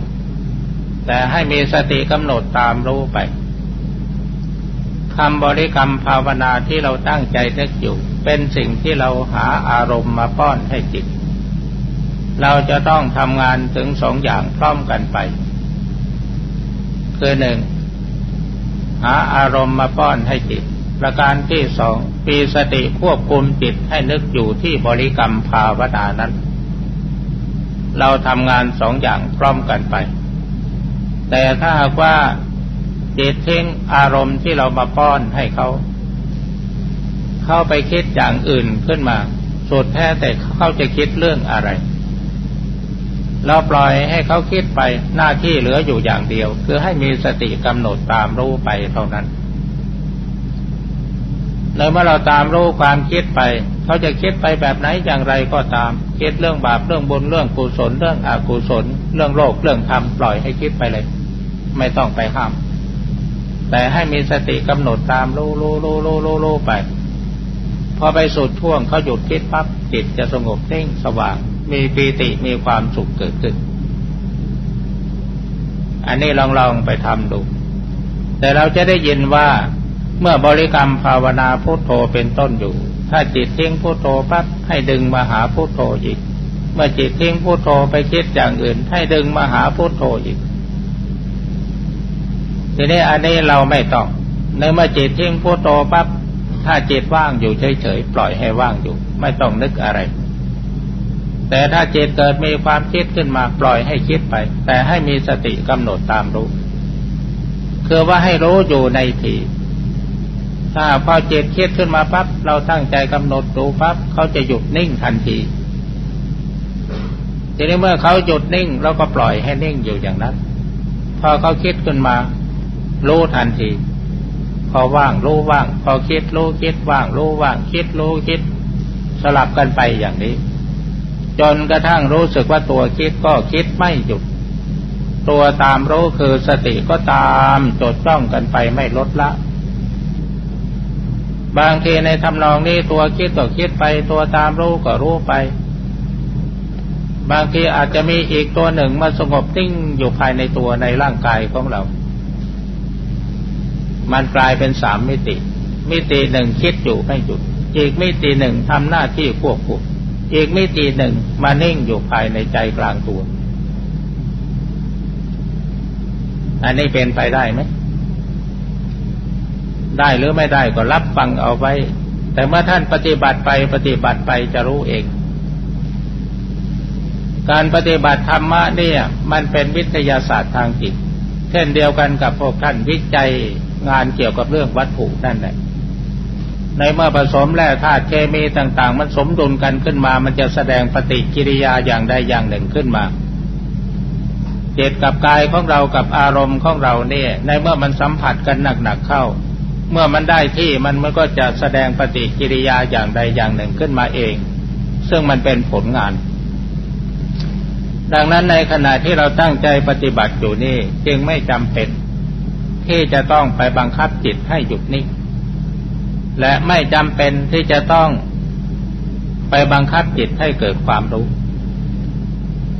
แต่ให้มีสติกำหนดตามรู้ไปคำบริกรรมภาวนาที่เราตั้งใจนึกอยู่ เป็นสิ่งที่เราหาอารมณ์มาป้อนให้จิต เราจะต้องทำงานถึงสองอย่างพร้อมกันไป คือหนึ่งหาอารมณ์มาป้อนให้จิต ประการที่สองปีสติควบคุมจิตให้นึกอยู่ที่บริกรรมภาวนานั้น เราทำงานสองอย่างพร้อมกันไป แต่ถ้าหากว่าจิตทิ้งอารมณ์ที่เรามาป้อนให้เขา เข้าไปคิดอย่างอื่นขึ้นมาสุดแท้แต่เขาจะคิดเรื่องอะไร เราปล่อยให้เขาคิดไปหน้าที่เหลืออยู่อย่างเดียว คือให้มีสติกำหนดตามรู้ไปเท่านั้นในเมื่อเราตามรู้ความคิดไป เขาจะคิดไปแบบไหนอย่างไรก็ตาม คิดเรื่องบาปเรื่องบุญเรื่องกุศลเรื่องอกุศล เรื่องโลกเรื่องธรรมปล่อยให้คิดไปเลย ไม่ต้องไปห้าม แต่ให้มีสติกำหนดตามรู้รู้รู้รู้รู้รู้ไป พอไปสุดท่วงเขาหยุดคิดปั๊บจิตจะสงบนิ่งสว่าง มีปีติมีความสุขเกิดขึ้น อันนี้ลองลองไปทำดู แต่เราจะได้ยินว่าเมื่อบริกรรมภาวนาพุโทโธเป็นต้นอยู่ ถ้าจิตทิ้งพุโทโธปั๊บให้ดึงมาหาพุโทโธอีก เมื่อจิตทิ้งพุโทโธไปคิดอย่างอื่น ให้ดึงมาหาพุโทโธอีก ทีนี้อันนี้เราไม่ต้องในเมื่อจิตทิ้งพุโทโธปั๊บ ถ้าจิตว่างอยู่เฉยๆปล่อยให้ว่างอยู่ ไม่ต้องนึกอะไร แต่ถ้าจิตเกิดมีความคิดขึ้นมาปล่อยให้คิดไป แต่ให้มีสติกำหนดตามรู้ คือว่าให้รู้อยู่ในทีถ้าพอจิตคิดขึ้นมาปั๊บเราตั้งใจกำหนดดูปั๊บเขาจะหยุดนิ่งทันทีทีนี้เมื่อเขาหยุดนิ่งเราก็ปล่อยให้นิ่งอยู่อย่างนั้น พอเขาคิดขึ้นมารู้ทันที พอว่างรู้ว่าง พอคิดรู้คิดว่างรู้ว่าง คิดรู้คิด สลับกันไปอย่างนี้ จนกระทั่งรู้สึกว่าตัวคิดก็คิดไม่หยุด ตัวตามรู้คือสติก็ตามจดจ้องกันไปไม่ลดละบางทีในทำนองนี้ตัวคิดก็คิดไป ตัวตามรู้ก็รู้ไป บางทีอาจจะมีอีกตัวหนึ่งมาสงบติ้งอยู่ภายในตัวในร่างกายของเรา มันกลายเป็นสามมิติ มิติหนึ่งคิดอยู่ไม่หยุด อีกมิติหนึ่งทำหน้าที่ควบคุมอีกมิติหนึ่งมานิ่งอยู่ภายในใจกลางตัว อันนี้เป็นไปได้ไหม ได้หรือไม่ได้ก็รับฟังเอาไว้ แต่เมื่อท่านปฏิบัติไปปฏิบัติไปจะรู้เอง การปฏิบัติธรรมะเนี่ย มันเป็นวิทยาศาสตร์ทางจิต เช่นเดียวกันกับพวกท่านวิจัย งานเกี่ยวกับเรื่องวัตถุนั่นแหละในเมื่อผสมแร่ธาตุเคมีต่าง ๆ มันสมดุลกันขึ้นมา มันจะแสดงปฏิกิริยาอย่างใดอย่างหนึ่งขึ้นมาพจิตกับกายของเรากับอารมณ์ของเราเนี่ย ในเมื่อมันสัมผัสกันหนักๆเข้า เมื่อมันได้ที่มันมันก็จะแสดงปฏิกิริยาอย่างใดอย่างหนึ่งขึ้นมาเอง ซึ่งมันเป็นผลงาน ดังนั้นในขณะที่เราตั้งใจปฏิบัติอยู่นี่จึงไม่จำเป็น ที่จะต้องไปบังคับจิตให้หยุดนิ่ง และไม่จำเป็นที่จะต้องไปบังคับจิตให้เกิดความรู้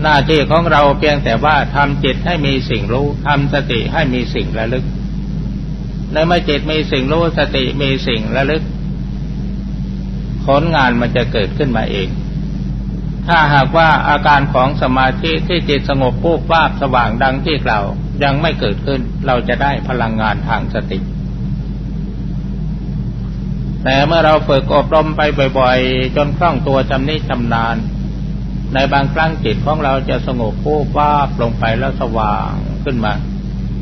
หน้าที่ของเราเพียงแต่ว่าทำจิตให้มีสิ่งรู้ทำสติให้มีสิ่งระลึกในเมื่อจิตมีสิ่งรู้สติมีสิ่งระลึก ผลงานมันจะเกิดขึ้นมาเอง ถ้าหากว่าอาการของสมาธิที่จิตสงบปุ๊บวาบสว่างดังที่กล่าวยังไม่เกิดขึ้น เราจะได้พลังงานทางสติ แต่เมื่อเราฝึกอบรมไปบ่อยๆ จนคล่องตัวจำนิชำนาญในบางครั้งจิตของเราจะสงบผู้ป้าบลงไปแล้วสว่างขึ้นมา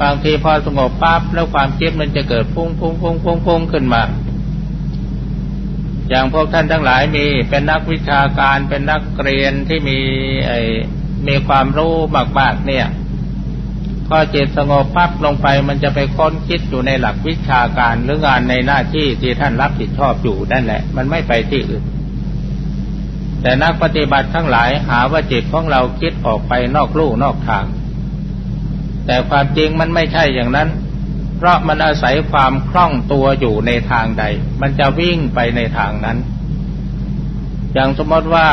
บางทีพอสงบปั๊บแล้วความคิดมันจะเกิดพุ่งพุ่งพุ่งพุ่งพุ่งขึ้นมา อย่างพวกท่านทั้งหลายมีเป็นนักวิชาการเป็นนักเรียนที่มีไอมีความรู้มากๆเนี่ยพอจิตสงบปั๊บลงไปมันจะไปค้นคิดอยู่ในหลักวิชาการหรืองานในหน้าที่ที่ท่านรับผิดชอบอยู่นั่นแหละ มันไม่ไปที่อื่น แต่นักปฏิบัติทั้งหลายหาว่าจิตของเราคิดออกไปนอกลู่นอกทาง แต่ความจริงมันไม่ใช่อย่างนั้น เพราะมันอาศัยความคล่องตัวอยู่ในทางใด มันจะวิ่งไปในทางนั้น อย่างสมมติว่า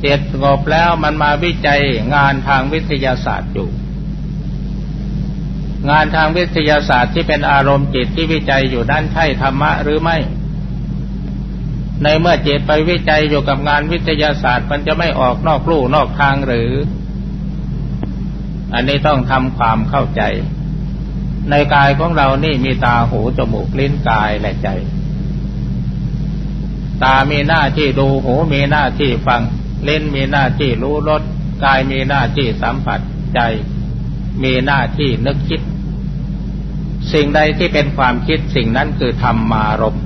เจิตสงบแล้วมันมาวิจัยงานทางวิทยาศาสตร์อยู่ งานทางวิทยาศาสตร์ที่เป็นอารมณ์จิตที่วิจัยอยู่ด้านใช่ธรรมะหรือไม่ ในเมื่อจิตไปวิจัยอยู่กับงานวิทยาศาสตร์ มันจะไม่ออกนอกลู่นอกทางหรือ อันนี้ต้องทำความเข้าใจ ในกายของเรานี่มีตาหูจมูกลิ้นกายและใจ ตามีหน้าที่ดูหูมีหน้าที่ฟังเล่นมีหน้าที่รู้รสกายมีหน้าที่สัมผัสใจ มีหน้าที่นึกคิด สิ่งใดที่เป็นความคิดสิ่งนั้นคือธรรมารม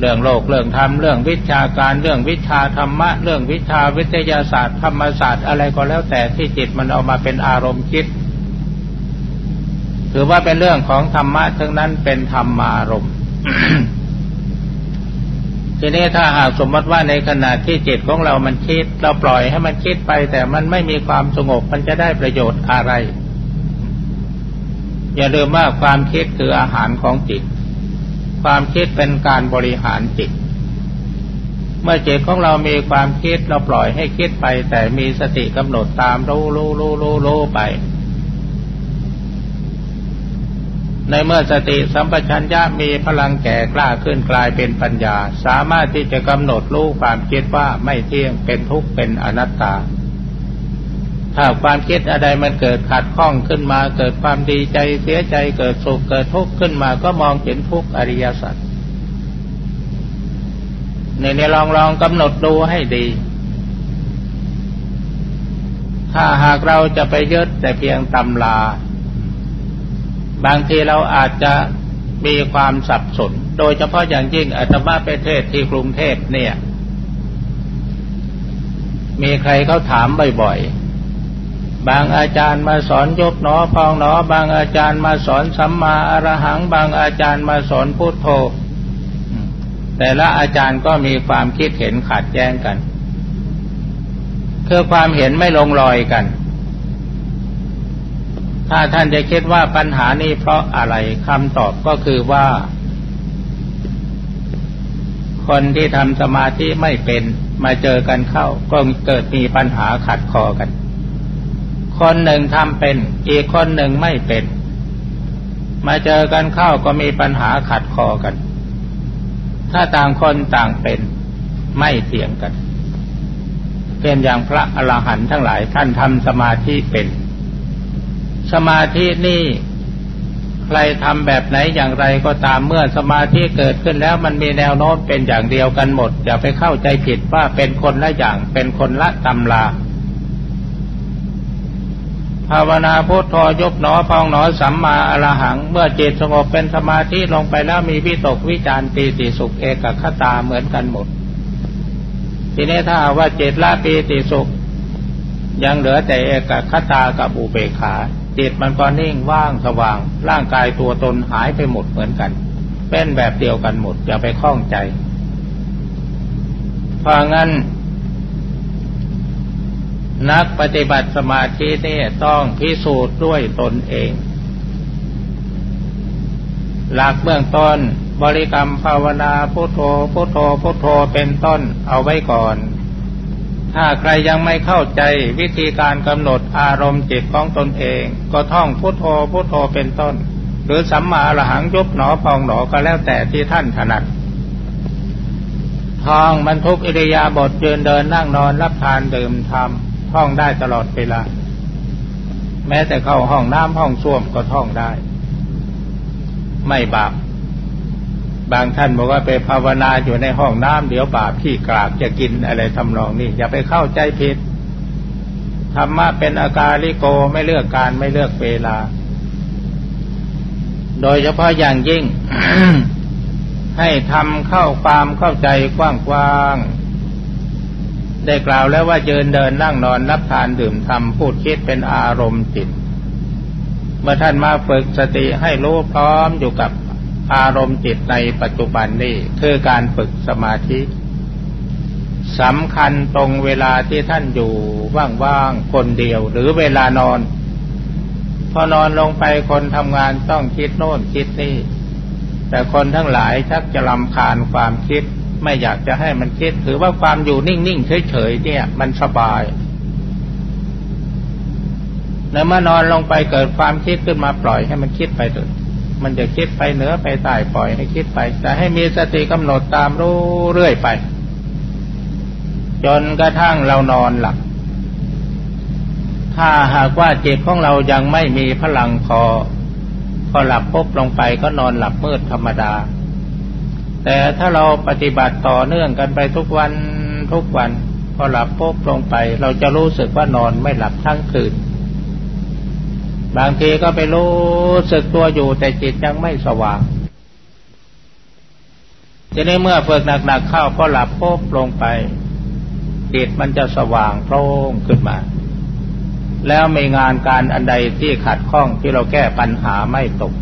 เรื่องโลกเรื่องธรรมเรื่องวิชาการเรื่องวิชาธรรมะ เรื่องวิชาวิทยาศาสตร์ธรรมศาสตร์อะไรก็แล้วแต่ที่จิตมันเอามาเป็นอารมณ์คิด ถือว่าเป็นเรื่องของธรรมะทั้งนั้นเป็นธรรมารมณ์ทีนี้ถ้าหากสมมติว่าในขณะที่จิตของเรามันคิด เราปล่อยให้มันคิดไป แต่มันไม่มีความสงบมันจะได้ประโยชน์อะไร อย่าลืมว่าความคิดคืออาหารของจิต ความคิดเป็นการบริหารจิต เมื่อจิตของเรามีความคิดเราปล่อยให้คิดไป แต่มีสติกำหนดตามรู้รู้รู้รู้รู้ไป ในเมื่อสติสัมปชัญญะมีพลังแก่กล้าขึ้นกลายเป็นปัญญา สามารถที่จะกำหนดรู้ความคิดว่าไม่เที่ยงเป็นทุกข์เป็นอนัตตา ถ้าความคิดอะไรมันเกิดขัดข้องขึ้นมา เกิดความดีใจเสียใจเกิดสุขเกิดทุกข์ขึ้นมาก็มองเห็นทุกข์อริยสัจในนี้ลองลองกำหนดดูให้ดี ถ้าหากเราจะไปยึดแต่เพียงตำลา บางทีเราอาจจะมีความสับสน โดยเฉพาะอย่างยิ่งอาตมาไปเทศที่กรุงเทพเนี่ย มีใครเขาถามบ่อยๆ บางอาจารย์มาสอนยกหนอพองหนอ บางอาจารย์มาสอนสัมมาอรหัง บางอาจารย์มาสอนพุทโธ แต่ละอาจารย์ก็มีความคิดเห็นขัดแย้งกันคือความเห็นไม่ลงรอยกัน ถ้าท่านจะคิดว่าปัญหานี้เพราะอะไรคำตอบก็คือว่า คนที่ทำสมาธิไม่เป็นมาเจอกันเข้าก็เกิดมีปัญหาขัดคอกัน คนหนึ่งทำเป็น อีกคนหนึ่งไม่เป็น มาเจอกันเข้าก็มีปัญหาขัดคอกัน ถ้าต่างคนต่างเป็น ไม่เถียงกันเป็นอย่างพระอรหันต์ทั้งหลายท่านทำสมาธิเป็น สมาธินี่ใครทำแบบไหนอย่างไรก็ตามเมื่อสมาธิเกิดขึ้นแล้วมันมีแนวโน้มเป็นอย่างเดียวกันหมด อย่าไปเข้าใจผิดว่าเป็นคนละอย่างเป็นคนละตำราภาวนาพุทโธยกหนอพองหนอสัมมาอรหัง เมื่อจิตสงบเป็นสมาธิลงไปแล้วมีวิตกวิจารปีติสุขเอกคตาเหมือนกันหมด ทีนี้ถ้าว่าจิตละปีติสุข ยังเหลือแต่เอกคตากับอุเบกขา จิตมันก็นิ่งว่างสว่าง ร่างกายตัวตนหายไปหมดเหมือนกัน เป็นแบบเดียวกันหมด อย่าไปคล้องใจเพราะงั้น นักปฏิบัติสมาธินี่ต้องพิสูจน์ด้วยตนเอง หลักเบื้องต้นบริกรรมภาวนาพุทโธพุทโธพุทโธเป็นต้นเอาไว้ก่อน ถ้าใครยังไม่เข้าใจวิธีการกำหนดอารมณ์จิตของตนเอง ก็ท่องพุทโธพุทโธเป็นต้น หรือสัมมาละหังยุบหนอพองหนอก็แล้วแต่ที่ท่านถนัดท่องบรรทุกอิริยาบถยืนเดินนั่งนอนรับทานดื่มทำท่องได้ตลอดเวลา แม้แต่เข้าห้องน้ำห้องส้วมก็ท่องได้ ไม่บาป บางท่านบอกว่าไปภาวนาอยู่ในห้องน้ำเดี๋ยวบาปขี้กรากจะกินอะไรทำนองนี้อย่าไปเข้าใจผิดธรรมะเป็นอาการลิโกไม่เลือกการไม่เลือกเวลา โดยเฉพาะอย่างยิ่ง ให้ทำเข้าความเข้าใจกว้างๆได้กล่าวแล้วว่าเยินเดินนั่งนอนรับทานดื่มทำพูดคิดเป็นอารมณ์จิต เมื่อท่านมาฝึกสติให้รู้พร้อมอยู่กับ อารมณ์จิตในปัจจุบันนี้คือการฝึกสมาธิสำคัญตรงเวลาที่ท่านอยู่ว่างๆคนเดียว หรือเวลานอน พอนอนลงไปคนทำงานต้องคิดโน่นคิดนี่ แต่คนทั้งหลายชักจะลำคาญความคิด ไม่อยากจะให้มันคิด ถือว่าความอยู่นิ่งๆเฉยๆเนี่ย มันสบายแล้วเมื่อนอนลงไปเกิดความคิดขึ้นมาปล่อยให้มันคิดไปเถอะ มันจะคิดไปเหนือไปใต้ปล่อยให้คิดไปแต่ให้มีสติกำหนดตามรู้เรื่อยไป จนกระทั่งเรานอนหลับถ้าหากว่าจิตของเรายังไม่มีพลังพอพอหลับปุ๊บลงไปก็นอนหลับมืดธรรมดา แต่ถ้าเราปฏิบัติต่อเนื่องกันไปทุกวันทุกวัน พอหลับปุ๊บลงไป เราจะรู้สึกว่านอนไม่หลับทั้งคืน บางทีก็ไปรู้สึกตัวอยู่แต่จิตยังไม่สว่างทีนี้เมื่อฝึกหนักๆเข้าก็หลับปุ๊บลงไป จิตมันจะสว่างโพร่งขึ้นมา แล้วมีงานการอันใดที่ขัดข้องที่เราแก้ปัญหาไม่ตก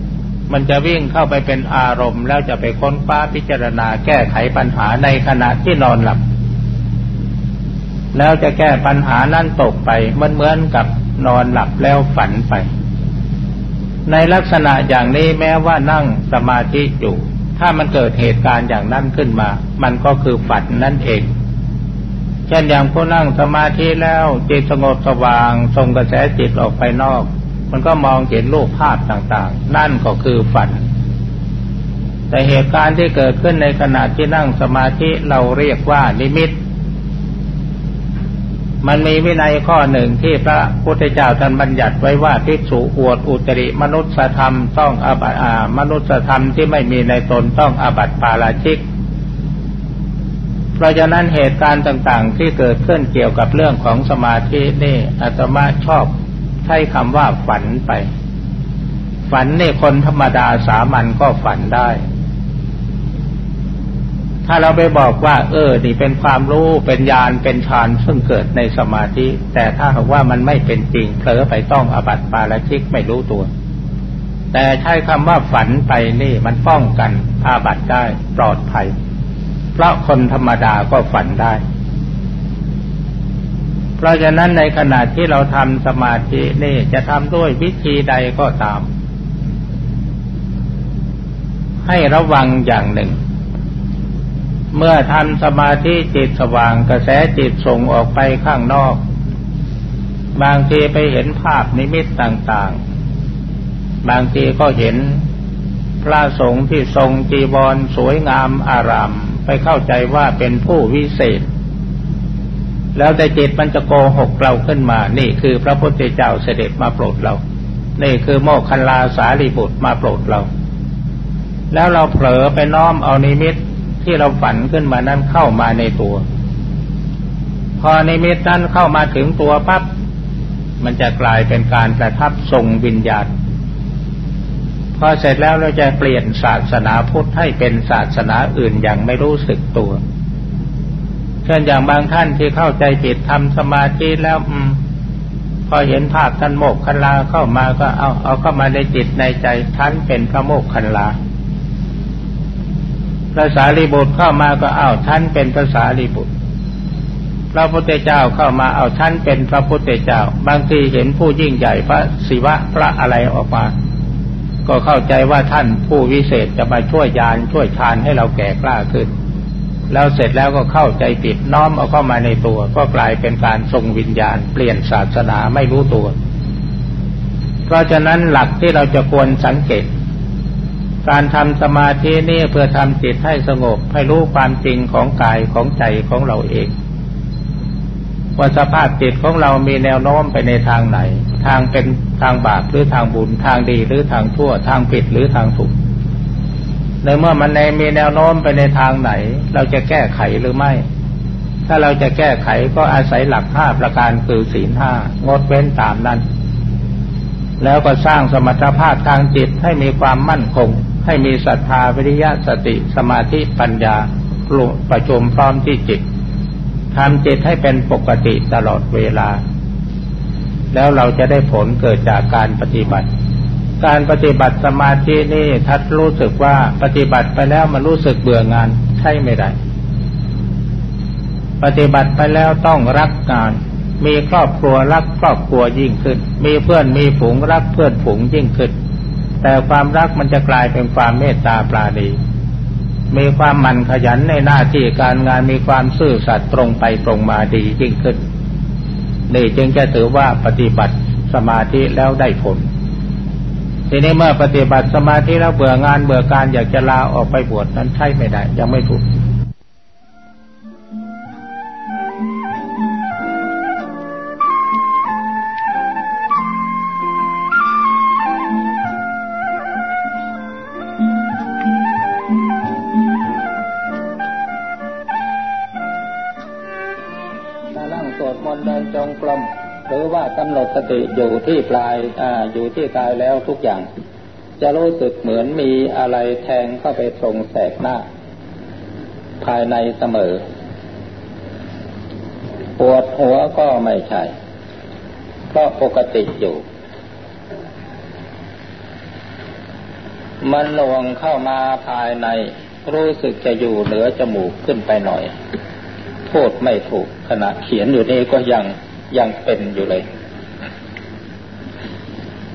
มันจะวิ่งเข้าไปเป็นอารมณ์ แล้วจะไปค้นคว้าพิจารณาแก้ไขปัญหาในขณะที่นอนหลับ แล้วจะแก้ปัญหานั้นตกไปมันเหมือนกับนอนหลับแล้วฝันไป ในลักษณะอย่างนี้แม้ว่านั่งสมาธิอยู่ ถ้ามันเกิดเหตุการณ์อย่างนั้นขึ้นมา มันก็คือฝันนั่นเอง เช่นอย่างผู้นั่งสมาธิแล้วจิตสงบสว่างส่งกระแสจิตออกไปนอก มันก็มองเห็นรูปภาพต่างๆ นั่นก็คือฝัน แต่เหตุการณ์ที่เกิดขึ้นในขณะที่นั่งสมาธิเราเรียกว่านิมิต มันมีวินัยข้อหนึ่งที่พระพุทธเจ้าท่านบัญญัติไว้ว่าภิกษุอวดอุตริมนุษยธรรมต้องอาบัติมนุษยธรรมที่ไม่มีในตนต้องอาบัติปาราชิก เพราะฉะนั้นเหตุการณ์ต่างๆ ที่เกิดขึ้นเกี่ยวกับเรื่องของสมาธินี่อาตมาชอบใช้คำว่าฝันไป ฝันนี่คนธรรมดาสามัญก็ฝันได้ ถ้าเราไปบอกว่า เออ นี่เป็นความรู้เป็นญาณเป็นฌานซึ่งเกิดในสมาธิ แต่ถ้าหากว่ามันไม่เป็นจริงเผลอไปต้องอบัติปาราชิกไม่รู้ตัว แต่ใช้คำว่าฝันไปนี่มันป้องกันอาบัติได้ปลอดภัย เพราะคนธรรมดาก็ฝันได้ เพราะฉะนั้นในขณะที่เราทำสมาธินี่จะทำด้วยวิธีใดก็ตาม ให้ระวังอย่างหนึ่ง เมื่อทำสมาธิจิตสว่างกระแสจิตส่งออกไปข้างนอก บางทีไปเห็นภาพนิมิตต่างๆ บางทีก็เห็นพระสงฆ์ที่ทรงจีวรสวยงามอาราม ไปเข้าใจว่าเป็นผู้วิเศษ แล้วแต่จิตมันจะโกหกเราขึ้นมา นี่คือพระพุทธเจ้าเสด็จมาโปรดเรา นี่คือโมคคัลลาสารีบุตรมาโปรดเรา แล้วเราเผลอไปน้อมเอานิมิต ที่เราฝันขึ้นมานั้นเข้ามาในตัว พอในมิตนั้นเข้ามาถึงตัวปั๊บมันจะกลายเป็นการประทับทรงวิญญาณพอเสร็จแล้วเราจะเปลี่ยนศาสนาพุทธให้เป็นศาสนาอื่นอย่างไม่รู้สึกตัว เช่นอย่างบางท่านที่เข้าใจผิดทำสมาธิแล้วพอเห็นภาพท่านโมกคันลาเข้ามาก็เอาเอาเข้ามาในจิตในใจท่านเป็นพระโมกคันลา พระสารีบุตรเข้ามาก็เอาท่านเป็นพระสารีบุตร พระพุทธเจ้าเข้ามาเอาท่านเป็นพระพุทธเจ้า บางทีเห็นผู้ยิ่งใหญ่พระศิวะพระอะไรออกมา ก็เข้าใจว่าท่านผู้วิเศษจะมาช่วยยานช่วยทานให้เราแก่กล้าขึ้น แล้วเสร็จแล้วก็เข้าใจผิดน้อมเอาเข้ามาในตัว ก็กลายเป็นการทรงวิญญาณ เปลี่ยนศาสนาไม่รู้ตัว เพราะฉะนั้นหลักที่เราจะควรสังเกต การทำสมาธินี่เพื่อทำจิตให้สงบให้รู้ความจริงของกายของใจของเราเองว่าสภาพจิตของเรามีแนวโน้มไปในทางไหน ทางเป็นทางบาปหรือทางบุญทางดีหรือทางชั่ว ทางผิดหรือทางถูกในเมื่อมันในมีแนวโน้มไปในทางไหน เราจะแก้ไขหรือไม่ ถ้าเราจะแก้ไขก็อาศัยหลักห้าประการคือศีลห้างดเว้นตามนั้น แล้วก็สร้างสมรรถภาพทางจิตให้มีความมั่นคง ให้มีศรัทธาวิริยะสติสมาธิปัญญาประชุมพร้อมที่จิตทำจิตให้เป็นปกติตลอดเวลา แล้วเราจะได้ผลเกิดจากการปฏิบัติ การปฏิบัติสมาธินี่ทัดรู้สึกว่าปฏิบัติไปแล้วมันรู้สึกเบื่องานใช่ไม่ได้ปฏิบัติไปแล้วต้องรักงาน มีครอบครัวรักครอบครัวยิ่งขึ้น มีเพื่อนมีฝูงรักเพื่อนฝูงยิ่งขึ้น แต่ความรักมันจะกลายเป็นความเมตตาปราณีมีความมันขยันในหน้าที่การงานมีความซื่อสัตย์ตรงไปตรงมาดียิ่งขึ้นนี่จึงจะถือว่าปฏิบัติสมาธิแล้วได้ผล ทีนี้เมื่อปฏิบัติสมาธิแล้วเบื่องานเบื่อการอยากจะลาออกไปบวชนั้นใช่ไม่ได้ ยังไม่ถูก ติอยู่ที่ปลายออยู่ที่กายแล้วทุกอย่าง จะรู้สึกเหมือนมีอะไรแทงเข้าไปตรงแสกหน้า ภายในเสมอ ปวดหัวก็ไม่ใช่ก็ปกติอยู่ มันลวงเข้ามาภายใน รู้สึกจะอยู่เหนือจมูกขึ้นไปหน่อยพูดไม่ถูกขณะเขียนอยู่นี่ก็ยังยังเป็นอยู่เลย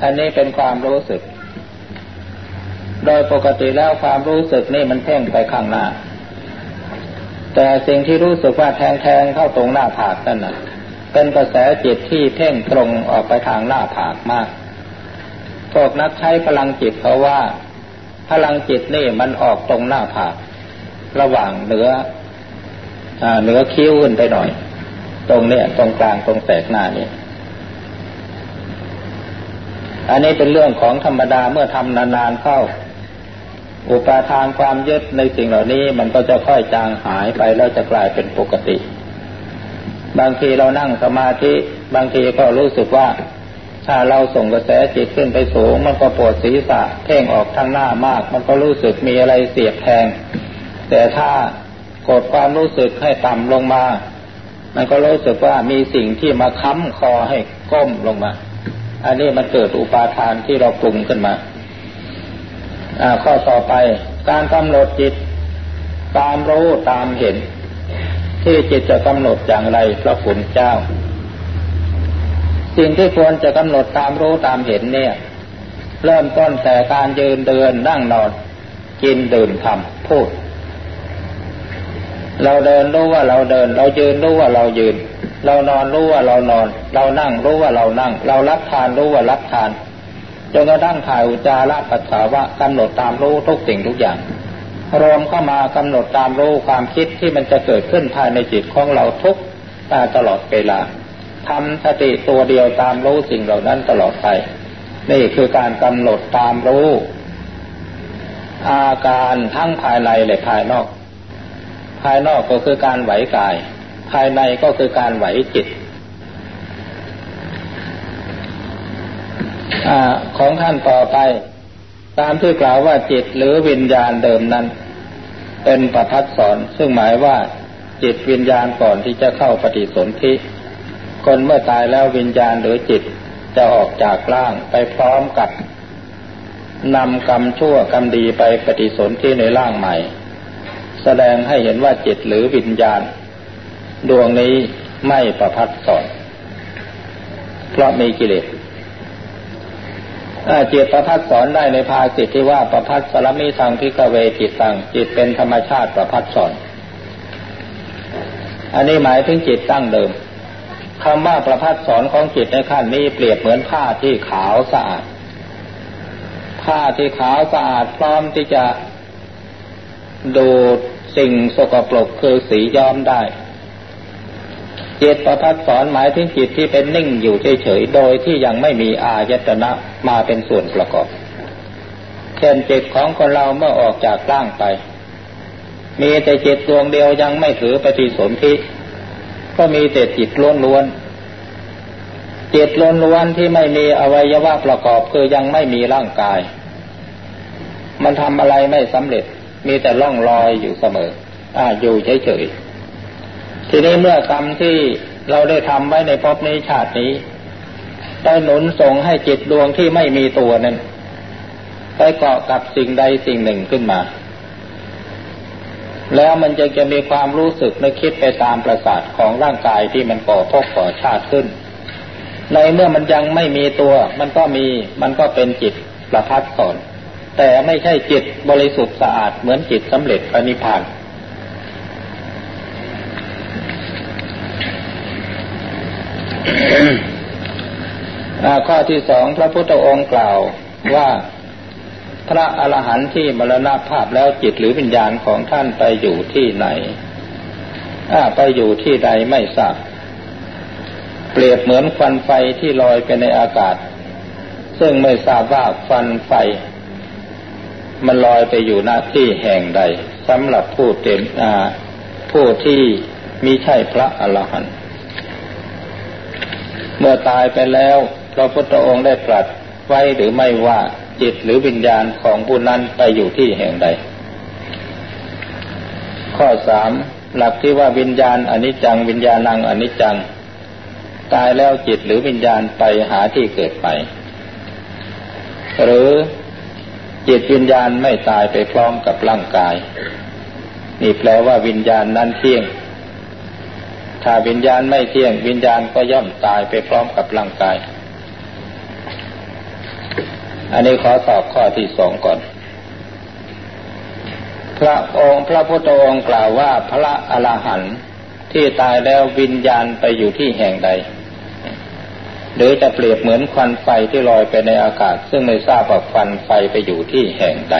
อันนี้เป็นความรู้สึก โดยปกติแล้วความรู้สึกนี่มันเพ่งไปข้างหน้า แต่สิ่งที่รู้สึกว่าแทงแทงเข้าตรงหน้าผากนั่นน่ะเป็นกระแสจิตที่เพ่งตรงออกไปทางหน้าผากมาก พวกนักใช้พลังจิตเขาว่า พลังจิตนี่มันออกตรงหน้าผาก ระหว่างเหนือเหนือคิ้วขึ้นไปหน่อย ตรงเนี้ยตรงกลางตรงแสกหน้านี่ อันนี้เป็นเรื่องของธรรมดาเมื่อทำนานๆเข้า อุปาทานความยึดในสิ่งเหล่านี้มันก็จะค่อยจางหายไปแล้วจะกลายเป็นปกติ บางทีเรานั่งสมาธิบางทีก็รู้สึกว่า ถ้าเราส่งกระแสจิตขึ้นไปสูง มันก็ปวดศีรษะเพ่งออกทางหน้ามาก มันก็รู้สึกมีอะไรเสียบแทง แต่ถ้ากดความรู้สึกให้ต่ำลงมา มันก็รู้สึกว่ามีสิ่งที่มาค้ำคอให้ก้มลงมา อันนี้มันเกิดอุปาทานที่เราปรุงขึ้นมา อ่า ข้อต่อไป การกำหนดจิต ตามรู้ตามเห็น ที่จิตจะกำหนดอย่างไรพระคุณเจ้า สิ่งที่ควรจะกำหนดตามรู้ตามเห็นเนี่ย เริ่มต้นแต่การยืนเดินนั่งนอน กินดื่มทำพูด เราเดินรู้ว่าเราเดิน เรายืนรู้ว่าเรายืน เรานอนรู้ว่าเรานอน เรานั่งรู้ว่าเรานั่ง เรารับทานรู้ว่ารับทานจนกระทั่งถ่ายอุจาระปัสสาวะกำหนดตามรู้ทุกสิ่งทุกอย่าง รวมเข้ามากำหนดตามรู้ความคิดที่มันจะเกิดขึ้นภายในจิตของเราทุกตาตลอดเวลาทำสติตัวเดียวตามรู้สิ่งเหล่านั้นตลอดไป นี่คือการกำหนดตามรู้ อาการทั้งภายในและภายนอก ภายนอกก็คือการไหวกาย ภายในก็คือการไหวจิตอของท่านต่อไป ตามที่กล่าวว่าจิตหรือวิญญาณเดิมนั้น เป็นประทัดสอนซึ่งหมายว่า จิตวิญญาณก่อนที่จะเข้าปฏิสนธิคนเมื่อตายแล้ววิญญาณหรือจิตจะออกจากร่างไปพร้อมกับนำกรรมชั่วกรรมดีไปปฏิสนธิในร่างใหม่ แสดงให้เห็นว่าจิตหรือวิญญาณ ดวงนี้ไม่ประพัดสอนเพราะมีกิเลสจิตประพัดสอนได้ในภาสิทที่ว่าประพัดสารมิสังพิกเวจิตตังจิตเป็นธรรมชาติประพัดสอน อันนี้หมายถึงจิตตั้งเดิมคำว่าประพัดสอนของจิตในขั้นนี้เปรียบเหมือนผ้าที่ขาวสะอาด ผ้าที่ขาวสะอาดพร้อมที่จะดูดสิ่งสกปรกคือสีย้อมได้ จิตประพัดสอนหมายถึงจิตที่เป็นนิ่งอยู่เฉยๆ โดยที่ยังไม่มีอายตนะมาเป็นส่วนประกอบ เช่นจิตของคนเราเมื่อออกจากร่างไป มีแต่จิตดวงเดียวยังไม่ถือปฏิสนธิ ก็มีแต่จิตล้วนๆ จิตล้วนๆที่ไม่มีอวัยวะประกอบคือยังไม่มีร่างกาย มันทำอะไรไม่สำเร็จ มีแต่ล่องลอยอยู่เสมอ อ่าอยู่เฉยๆ ทีนี้เมื่อกรรมที่เราได้ทำไว้ในภพนี้ชาตินี้ ได้หนุนส่งให้จิตดวงที่ไม่มีตัวนั้นไปเกาะกับสิ่งใดสิ่งหนึ่งขึ้นมา แล้วมันจะจะมีความรู้สึกนึกคิดไปตามประสาทของร่างกายที่มันก่อพกก่อชาติขึ้น ในเมื่อมันยังไม่มีตัว มันก็มีมันก็เป็นจิตประพัดสอน แต่ไม่ใช่จิตบริสุทธิ์สะอาดเหมือนจิตสำเร็จพระนิพพาน ข้อที่สองพระพุทธองค์กล่าวว่าพระอรหันต์ที่มรณภาพแล้วจิตหรือวิญญาณของท่านไปอยู่ที่ไหนไปอยู่ที่ใดไม่ทราบเปรียบเหมือนควันไฟที่ลอยไปในอากาศ ซึ่งไม่ทราบว่าควันไฟ มันลอยไปอยู่หน้าที่แห่งใดสำหรับผู้เต็มผู้ที่มิใช่พระอรหันต์ เมื่อตายไปแล้วพระพุทธองค์ได้ตรัสไว้หรือไม่ว่าจิตหรือวิญญาณของผู้นั้นไปอยู่ที่แห่งใด ข้อสามหลักที่ว่าวิญญาณอนิจจังวิญญาณังอนิจจัง ตายแล้วจิตหรือวิญญาณไปหาที่เกิดไป หรือจิตวิญญาณไม่ตายไปพร้อมกับร่างกาย นี่แปลว่าวิญญาณนั้นเที่ยง ถ้าวิญญาณไม่เที่ยงวิญญาณก็ย่อมตายไปพร้อมกับร่างกาย อันนี้ขอตอบข้อที่สองก่อน พระองค์พระพุทธองค์กล่าวว่าพระอรหันต์ที่ตายแล้ววิญญาณไปอยู่ที่แห่งใด หรือจะเปรียบเหมือนควันไฟที่ลอยไปในอากาศ ซึ่งไม่ทราบว่าควันไฟไปอยู่ที่แห่งใด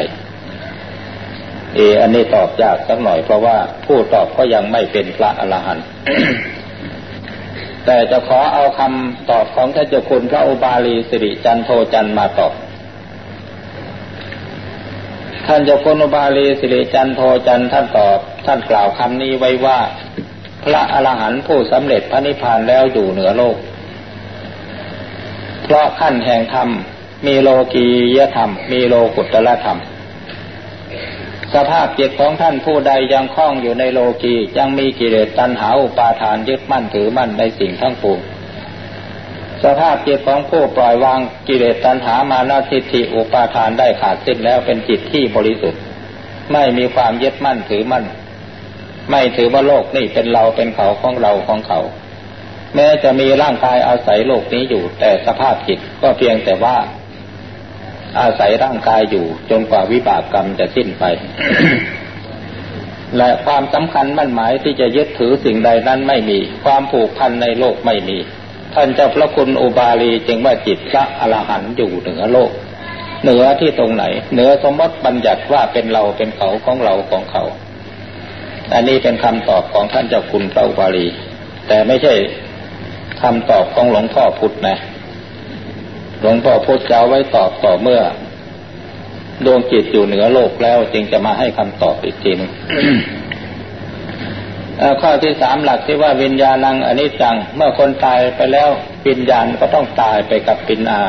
เออันนี้ตอบยากสักหน่อยเพราะว่าผู้ตอบก็ยังไม่เป็นพระอรหันต์แต่จะขอเอาคำตอบของท่านเจ้าคุณพระอุบาลีสิริจันโทจันมาตอบท่านเจ้าคุณอุบาลีสิริจันโทจันท่านตอบ ท่านกล่าวคำนี้ไว้ว่า พระอรหันต์ผู้สำเร็จพระนิพพานแล้วอยู่เหนือโลก เพราะขั้นแห่งธรรมมีโลกียธรรม มีโลกุตละธรรม สภาพจิตของท่านผู้ใดยังคล้องอยู่ในโลกียังมีกิเลสตัณหาอุปาทานยึดมั่นถือมั่นในสิ่งทั้งปวงสภาพจิตของผู้ปล่อยวางกิเลสตัณหามานาทิฏฐิอุปาทานได้ขาดสิ้นแล้วเป็นจิตที่บริสุทธิ์ ไม่มีความยึดมั่นถือมั่น ไม่ถือว่าโลกนี่เป็นเราเป็นเขาของเราของเขา แม้จะมีร่างกายอาศัยโลกนี้อยู่ แต่สภาพจิตก็เพียงแต่ว่า อาศัยร่างกายอยู่จนกว่าวิบากกรรมจะสิ้นไป และความสำคัญมั่นหมายที่จะยึดถือสิ่งใดนั้นไม่มี ความผูกพันในโลกไม่มี ท่านเจ้าพระคุณอุบาลีจึงว่าจิตพระอรหันต์อยู่เหนือโลก เหนือที่ตรงไหน เหนือสมมติบัญญัติว่าเป็นเราเป็นเขาของเราของเขา อันนี้เป็นคำตอบของท่านเจ้าคุณพระอุบาลี แต่ไม่ใช่คำตอบของหลวงพ่อพุทธนะ หลวงพ่อพุทธจะไว้ตอบต่อเมื่อ ดวงจิตอยู่เหนือโลกแล้วจึงจะมาให้คำตอบอีกทีนึงข้อที่สามหลักที่ว่าวิญญาณังอนิจจัง เมื่อคนตายไปแล้ววิญญาณก็ต้องตายไปกับปินอา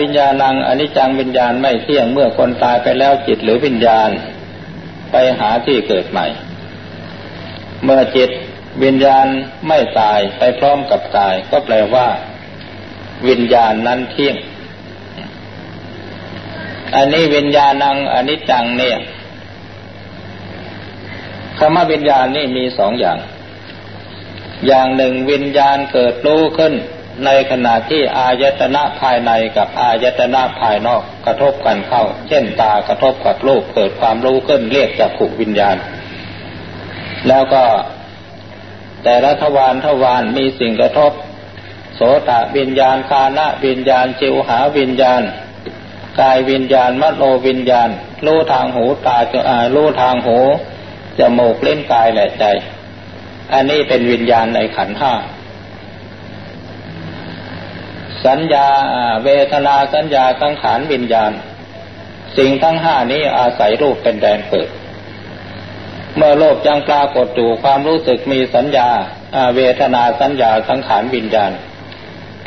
วิญญาณังอนิจจังวิญญาณไม่เที่ยงเมื่อคนตายไปแล้วจิตหรือวิญญาณ ไปหาที่เกิดใหม่ เมื่อจิตวิญญาณไม่ตายไปพร้อมกับกาย ก็แปลว่า วิญญาณนั้นเที่ยง อันนี้วิญญาณังอนิจจังเนี่ยคำว่าวิญญาณนี่มีสองอย่าง อย่างหนึ่งวิญญาณเกิดรู้ขึ้น ในขณะที่อายตนะภายในกับอายตนะภายนอกกระทบกันเข้า เช่นตากระทบกับรูปเกิดความรู้ขึ้นเรียกจักขุวิญญาณ แล้วก็แต่ละทวารทวารมีสิ่งกระทบ โสตวิญญาณคานะวิญญาณจิวหาวิญญาณ กายวิญญาณมโนวิญญาณรู้ทางหูตาจะอารู้ทางหูจมูกเล่นกายและใจ อันนี้เป็นวิญญาณในขันห้าสัญญาเวทนาสัญญาสังขารวิญญาณ สิ่งทั้งห้านี้อาศัยรูปเป็นแดนเกิด เมื่อโลกยังปรากฏอยู่ความรู้สึกมีสัญญาเวทนาสัญญาสังขารวิญญาณ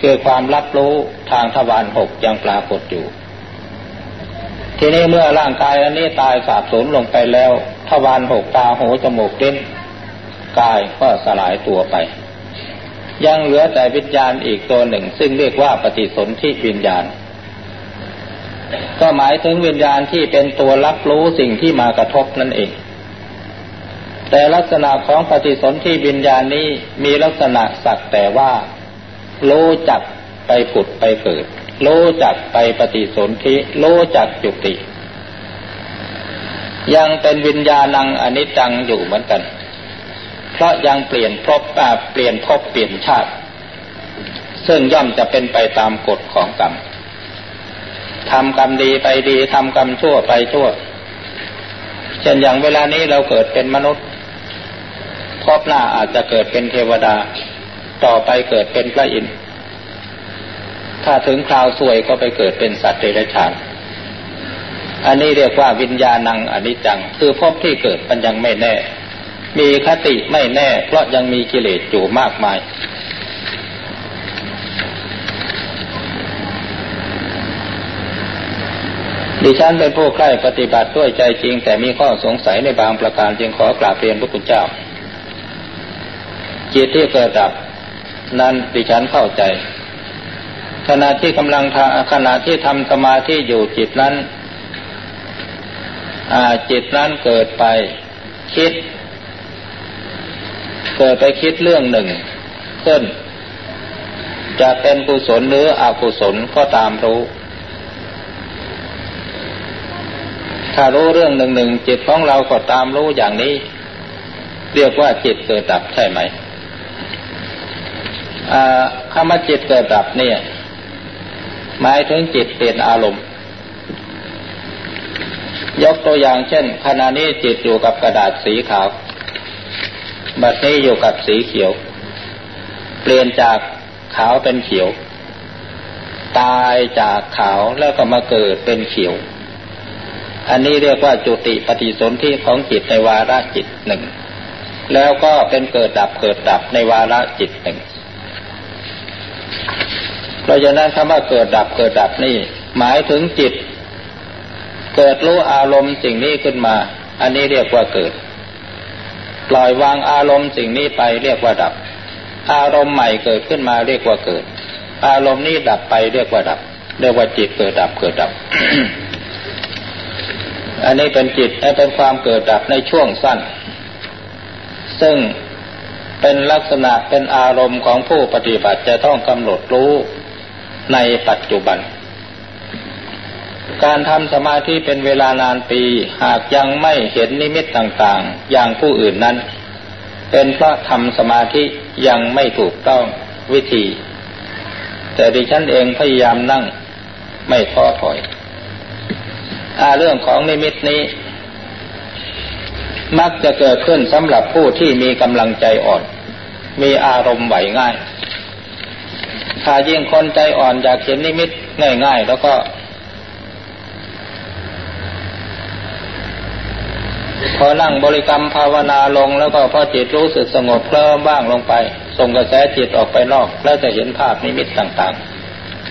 คือความรับรู้ทางทวารหกยังปรากฏอยู่ ทีนี้เมื่อร่างกายอันนี้ตายสาบสูญลงไปแล้วทวารหกตาหูจมูกลิ้นกายก็สลายตัวไป ยังเหลือแต่วิญญาณอีกตัวหนึ่ง ซึ่งเรียกว่าปฏิสนธิวิญญาณ ก็หมายถึงวิญญาณที่เป็นตัวรับรู้สิ่งที่มากระทบนั่นเองแต่ลักษณะของปฏิสนธิวิญญาณนี้มีลักษณะสักแต่ว่า รู้จักไปผุดไปเกิดรู้จักไปปฏิสนธิรู้จักจุติ ยังเป็นวิญญาณังอนิจจังอยู่เหมือนกัน เพราะยังเปลี่ยนพบเปลี่ยนพบเปลี่ยนชาติ ซึ่งย่อมจะเป็นไปตามกฎของกรรมทำกรรมดีไปดีทำกรรมชั่วไปชั่ว เช่นอย่างเวลานี้เราเกิดเป็นมนุษย์พบหน้าอาจจะเกิดเป็นเทวดา ต่อไปเกิดเป็นพระอินทร์ถ้าถึงคราวสวยก็ไปเกิดเป็นสัตว์เดรัจฉานอันนี้เรียกว่าวิญญาณังอนิจจัง คือพบที่เกิดมันยังไม่แน่ มีคติไม่แน่ เพราะยังมีกิเลสอยู่มากมาย ดิฉันเป็นผู้ใกล้ปฏิบัติด้วยใจจริง แต่มีข้อสงสัยในบางประการจึงขอกราบเรียนพระคุณเจ้า จิตที่เกิดดับ นั้นดิฉันเข้าใจ ขณะที่กำลังขณะที่ทำสมาธิอยู่จิตนั้นจิตนั้นเกิดไปคิด เกิดไปคิดเรื่องหนึ่งขึ้น จะเป็นกุศลหรืออกุศลก็ตามรู้ ถ้ารู้เรื่องหนึ่งหนึ่งจิตของเราก็ตามรู้อย่างนี้ เรียกว่าจิตเกิดดับใช่ไหม คำว่าจิตเกิดดับเนี่ย หมายถึงจิตเปลี่ยนอารมณ์ ยกตัวอย่างเช่น ขณะนี้จิตอยู่กับกระดาษสีขาว บัดนี้อยู่กับสีเขียว เปลี่ยนจากขาวเป็นเขียว ตายจากขาวแล้วก็มาเกิดเป็นเขียว อันนี้เรียกว่าจุติปฏิสนธิของจิตในวาระจิตหนึ่ง แล้วก็เป็นเกิดดับเกิดดับในวาระจิตหนึ่ง เพราะฉะนั้นคำว่าเกิดดับเกิดดับนี่ หมายถึงจิต เกิดรู้อารมณ์สิ่งนี้ขึ้นมา อันนี้เรียกว่าเกิด ปล่อยวางอารมณ์สิ่งนี้ไปเรียกว่าดับ อารมณ์ใหม่เกิดขึ้นมาเรียกว่าเกิด อารมณ์นี้ดับไปเรียกว่าดับ เรียกว่าจิตเกิดดับเกิดดับ อันนี้เป็นจิตเป็นความเกิดดับในช่วงสั้น ซึ่ง เป็นลักษณะเป็นอารมณ์ของผู้ปฏิบัติจะต้องกำหนดรู้ในปัจจุบัน การทำสมาธิเป็นเวลานานปี หากยังไม่เห็นนิมิตต่างๆ อย่างผู้อื่นนั้น เป็นเพราะทำสมาธิยังไม่ถูกต้องวิธี แต่ดิฉันเองพยายามนั่งไม่ท้อถอยอาเรื่องของนิมิตนี้ มักจะเกิดขึ้นสำหรับผู้ที่มีกำลังใจอ่อน มีอารมณ์ไหวง่าย ถ้ายิ่งคนใจอ่อนอยากเห็นนิมิตง่าย ๆ แล้วก็ พอนั่งบริกรรมภาวนาลงแล้วก็พอจิตรู้สึกสงบเคลิ้มบ้างลงไป ส่งกระแสจิตออกไปนอก แล้วจะเห็นภาพนิมิตต่าง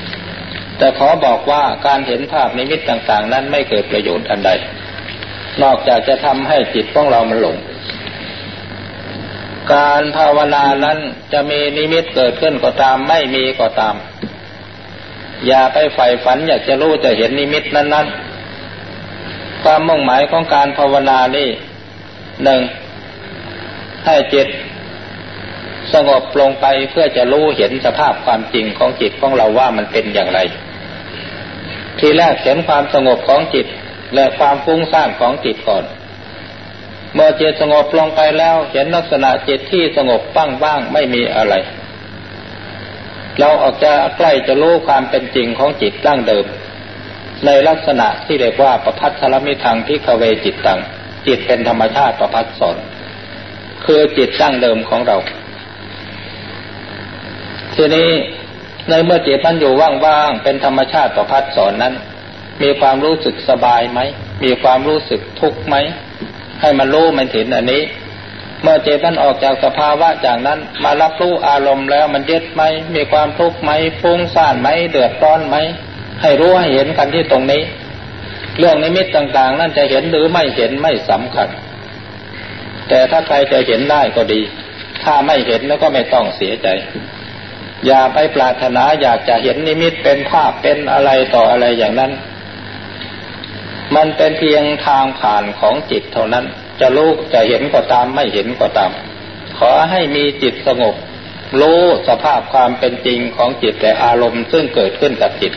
ๆ แต่ขอบอกว่าการเห็นภาพนิมิตต่างๆ นั้นไม่เกิดประโยชน์อันใด นอกจากจะทำให้จิตของเรามันหลง การภาวนานั้นจะมีนิมิตเกิดขึ้นก็ตามไม่มีก็ตาม อย่าไปใฝ่ฝันอยากจะรู้จะเห็นนิมิตนั้นๆ ความมุ่งหมายของการภาวนานี่หนึ่งให้จิตสงบลงไปเพื่อจะรู้เห็นสภาพความจริงของจิตของเราว่ามันเป็นอย่างไร ทีแรกเห็นความสงบของจิต และความฟุ้งซ่านของจิตก่อน เมื่อจิตสงบลงไปแล้วเห็นลักษณะจิตที่สงบบ้างบ้างไม่มีอะไร เราออกจะใกล้จะรู้ความเป็นจริงของจิตตั้งเดิม ในลักษณะที่เรียกว่าประพัทธรมิทางพิกเวจิตตังจิตเป็นธรรมชาติประพัดสอนคือจิตตั้งเดิมของเรา ทีนี้ในเมื่อจิตมันอยู่ว่างๆเป็นธรรมชาติประพัดสอนนั้น มีความรู้สึกสบายไหม มีความรู้สึกทุกข์ไหม ให้มันรู้มันเห็นอันนี้ เมื่อเจตันออกจากสภาวะจากนั้น มารับรู้อารมณ์แล้วมันยึดไหม มีความทุกข์ไหมฟุ้งซ่านไหมเดือดร้อนไหม ให้รู้ให้เห็นกันที่ตรงนี้ เรื่องนิมิตต่างๆ นั่นจะเห็นหรือไม่เห็นไม่สำคัญ แต่ถ้าใครจะเห็นได้ก็ดี ถ้าไม่เห็นแล้วก็ไม่ต้องเสียใจอย่าไปปรารถนาอยากจะเห็นนิมิตเป็นภาพเป็นอะไรต่ออะไรอย่างนั้น มันเป็นเพียงทางผ่านของจิตเท่านั้น จะรู้จะเห็นก็ตามไม่เห็นก็ตาม ขอให้มีจิตสงบ รู้สภาพความเป็นจริงของจิตแต่อารมณ์ซึ่งเกิดขึ้นกับจิต